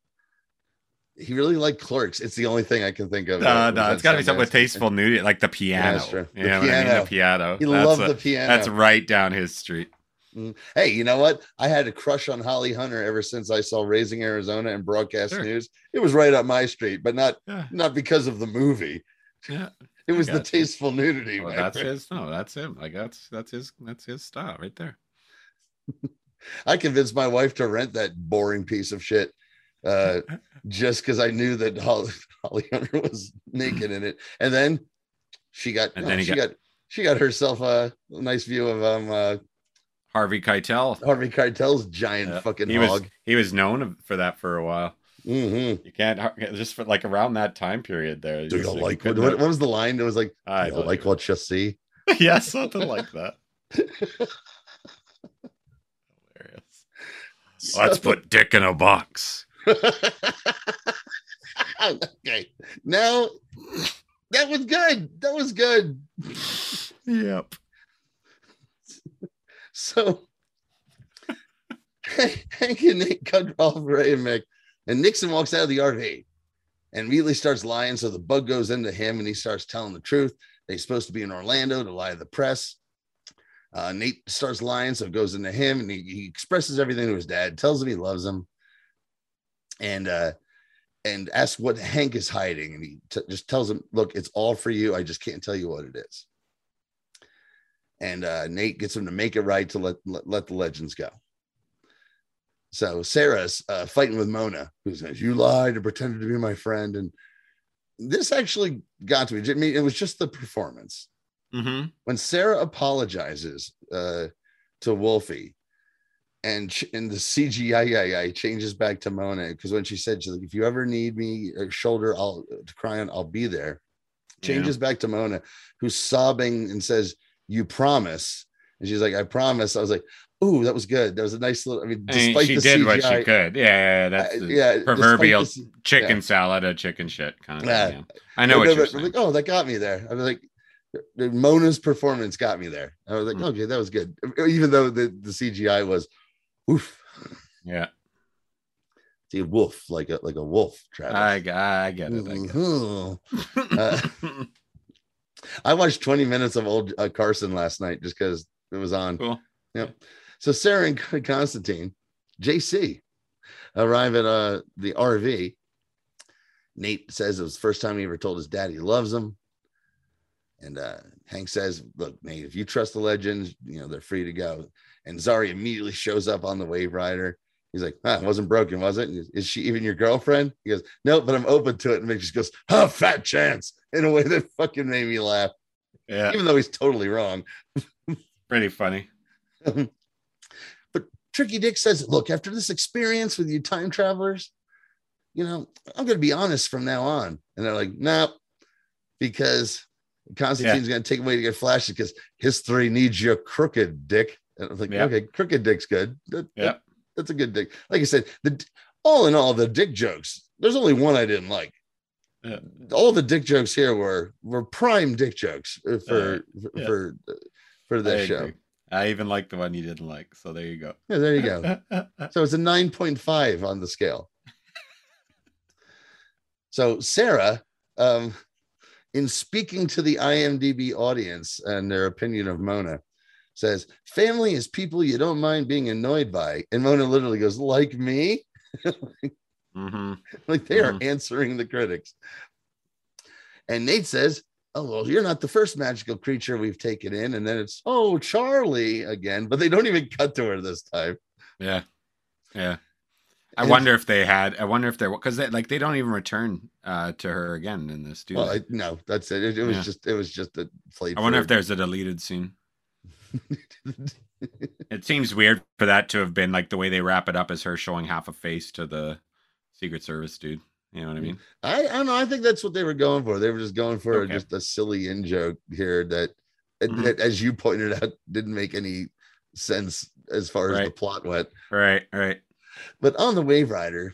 He really liked Clerks. It's the only thing I can think of. Uh, no, it's got to be something with tasteful nudity, like the piano. that's true. The what I mean? piano. The piano. He That's loved a- the piano. That's right down his street. Hey, you know what? I had a crush on Holly Hunter ever since I saw Raising Arizona and Broadcast Sure. News. It was right up my street, but not Yeah. not because of the movie. Yeah. It was the tasteful nudity. Well, that's his. No, that's him. Like that's that's his. That's his style right there. I convinced my wife to rent that boring piece of shit uh, just because I knew that Holly, Holly Hunter was naked in it, and then she got And then he she got, she got herself a nice view of um uh, Harvey Keitel. Harvey Keitel's giant Yeah. fucking he was he was known for that for a while. Mhm. You can't just for like around that time period there. Do you like what, what was the line? It was like, I "Do you don't like what you see. yeah, something like that. Hilarious. Let's put Dick in a box. okay, now that was good. That was good. Yep. So Hank and Nick cut off Ray and Mick, and Nixon walks out of the RV and immediately starts lying. So the bug goes into him and he starts telling the truth. He's supposed to be in Orlando to lie to the press. Uh, Nate starts lying, so it goes into him and he, he expresses everything to his dad, tells him he loves him, and uh, and asks what Hank is hiding. And he t- just tells him, Look, it's all for you. I just can't tell you what it is. And uh, Nate gets him to make it right to let, let, let the legends go. So Sarah's uh, fighting with Mona, who says, You lied and pretended to be my friend. And this actually got to me. I mean, it was just the performance. Mm-hmm. when Sarah apologizes uh, to Wolfie, and ch- and the CGI changes back to Mona because when she said, she's like, "If you ever need me, a shoulder, I'll to cry on, I'll be there." Changes back to Mona, who's sobbing and says, "You promise," and she's like, "I promise." I was like, "Ooh, that was good. That was a nice little." I mean, I mean, despite she the did CGI, what she could. Yeah, that's uh, yeah, despite proverbial the chicken yeah. salad of chicken shit kind of Yeah. thing. Yeah. I know what But- you're saying. Like, oh, that got me there. I was like, Mona's performance got me there. I was like, Hmm. okay, that was good. Even though the, the CGI was, oof, yeah, see, wolf like a like a wolf. Travis. I, I get it. I get Mhm. Uh, it. I watched 20 minutes of old uh, Carson last night just because it was on. cool. Yep. So Sarah and Constantine, JC, arrive at uh the RV. Nate says it was the first time he ever told his dad he loves him. And uh Hank says, Look, Nate, if you trust the legends, you know, they're free to go. And Zari immediately shows up on the Waverider. He's like, huh, it wasn't broken, was it? Goes, Is she even your girlfriend? He goes, No, but I'm open to it. And Mick just goes, Huh, fat chance in a way that fucking made me laugh, Yeah, even though he's totally wrong. pretty funny. but Tricky Dick says, look, after this experience with you time travelers, you know, I'm going to be honest from now on. And they're like, no, because Constantine's going to take away to get flashes because history needs your crooked dick. And I was like, Yeah. okay, crooked dick's good. That- Yeah. that- that's a good dick. Like I said, the all in all, the dick jokes, there's only one I didn't like. Yeah. All the dick jokes here were were prime dick jokes uh, for Uh, yeah. for for I this show. I even like the one you didn't like. So there you go. Yeah, there you go. So it's a 9.5 on the scale. so Sarah, um, in speaking to the IMDb audience and their opinion of Mona, says, Family is people you don't mind being annoyed by. And Mona literally goes, Like me? hmm like they are answering the critics. And Nate says, Oh, well, you're not the first magical creature we've taken in. And then it's, Oh, Charlie again. But they don't even cut to her this time. Yeah, yeah. I And- wonder if they had. I wonder if they're because they like they don't even return uh to her again in this. Do Well. I, no, that's it. It, it was Yeah. just, it was just a. I wonder if there's a deleted scene. It seems weird for that to have been like the way they wrap it up as her showing half a face to the Secret Service dude. You know what I mean? I, I don't know. I think that's what they were going for. They were just going for Okay. just a silly in joke here that, Mhm. that, as you pointed out, didn't make any sense as far as the plot went. Right, right. But on the Waverider,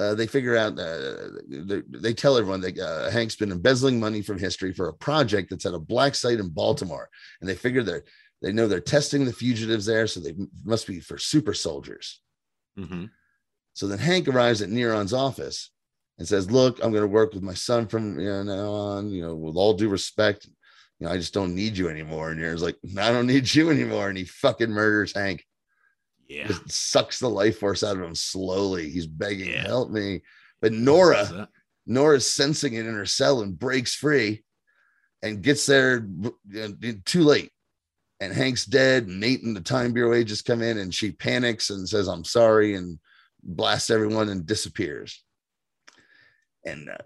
uh, they figure out uh, they, they tell everyone that uh, Hank's been embezzling money from history for a project that's at a black site in Baltimore, and they figure they're they know they're testing the fugitives there, so they must be for super soldiers. hmm So then Hank arrives at Neron's office and says, "Look, I'm going to work with my son from you know, now on. You know, with all due respect, you know, I just don't need you anymore." And Neron's like, "I don't need you anymore," and he fucking murders Hank. Yeah. Just sucks the life force out of him slowly. He's begging, Yeah. "Help me!" But Nora. Nora's sensing it in her cell and breaks free, and gets there too late. And Hank's dead. And Nate and the Time Bureau agents come in, and she panics and says, "I'm sorry," and blasts everyone and disappears. And uh,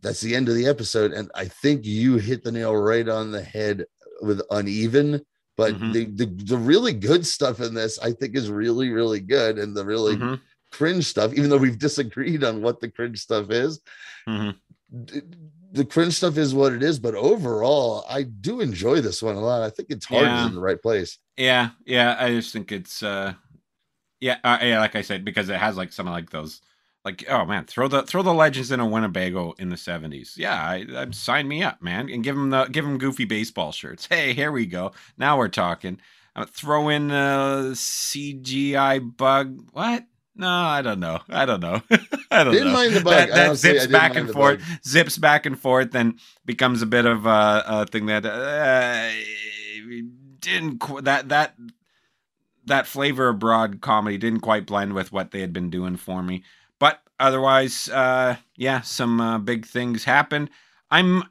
that's the end of the episode. And I think you hit the nail right on the head with uneven. But Mhm. the, the the really good stuff in this, I think, is really really good, and the really Mhm, cringe stuff, even though we've disagreed on what the cringe stuff is, mhm. d- the cringe stuff is what it is. But overall, I do enjoy this one a lot. I think its is Yeah. in the right place. Yeah, yeah. I just think it's uh yeah, uh, yeah, like I said, because it has like some of like those like oh man, throw the throw the legends in a Winnebago in the seventies. Yeah, I, I sign me up, man. And give them the give them goofy baseball shirts. Hey, here we go. Now we're talking. Uh, throw in a CGI bug. What? No, I don't know. I don't know. I don't Didn't know. mind the bug. That, that zips back and forth, bug. zips back and forth, and becomes a bit of a, a thing that uh, didn't that that that flavor of broad comedy didn't quite blend with what they had been doing for me. But otherwise, uh, yeah, some uh, big things happened. I'm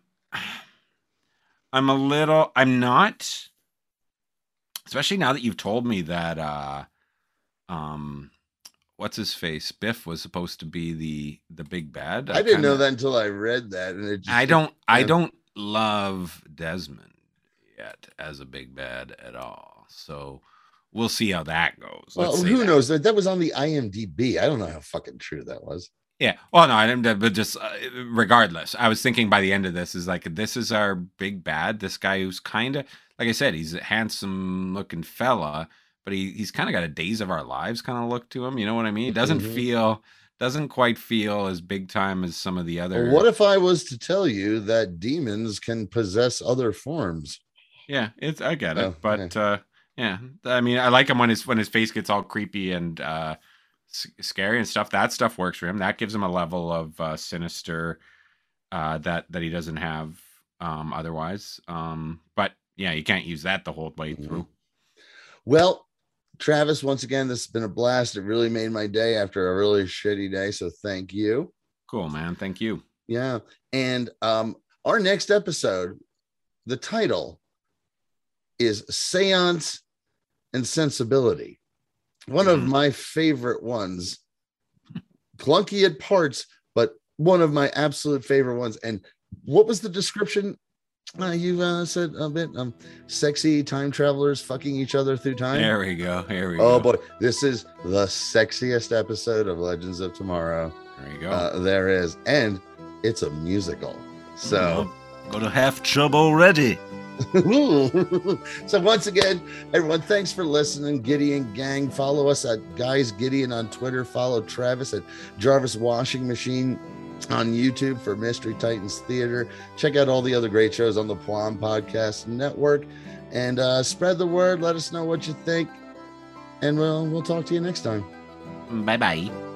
I'm a little I'm not especially now that you've told me that uh um what's his face Biff was supposed to be the the big bad. I didn't know kinda- that until I read that, and it just, I don't I don't love Desmond. yet as a big bad at all. So we'll see how that goes. Well, who that. knows? That that was on the IMDb. I don't know how fucking true that was. Yeah. Well, no, I didn't. But just uh, regardless, I was thinking by the end of this is like this is our big bad. This guy who's kind of like I said, he's a handsome looking fella, but he he's kind of got a Days of Our Lives kind of look to him. You know what I mean? He doesn't Mhm. feel doesn't quite feel as big time as some of the other. What if I was to tell you that demons can possess other forms? Yeah, it's I get it, Oh, but uh yeah, I mean, I like him when his when his face gets all creepy and uh scary and stuff. That stuff works for him. That gives him a level of uh sinister uh that that he doesn't have um otherwise. Um but yeah, you can't use that the whole way Mhm. through. Well, Travis, once again, this has been a blast. It really made my day after a really shitty day. So thank you. Cool, man. Thank you. Yeah. And um, our next episode, the title is Seance and Sensibility. One of Mhm. my favorite ones. Clunky at parts, but one of my absolute favorite ones. And what was the description? Uh, you uh, said a bit um sexy time travelers fucking each other through time. There we go. Here we Oh go. Oh boy, this is the sexiest episode of Legends of Tomorrow There you go. uh, there is, and it's a musical. So, Got a half chub already. so once again, everyone, thanks for listening. Gideon Gang, follow us at Guys Gideon on Twitter. Follow Travis at Jarvis Washing Machine on YouTube for Mystery Titans Theater. Check out all the other great shows on the Plum Podcast Network, and uh, spread the word. Let us know what you think, and we'll we'll talk to you next time. bye bye.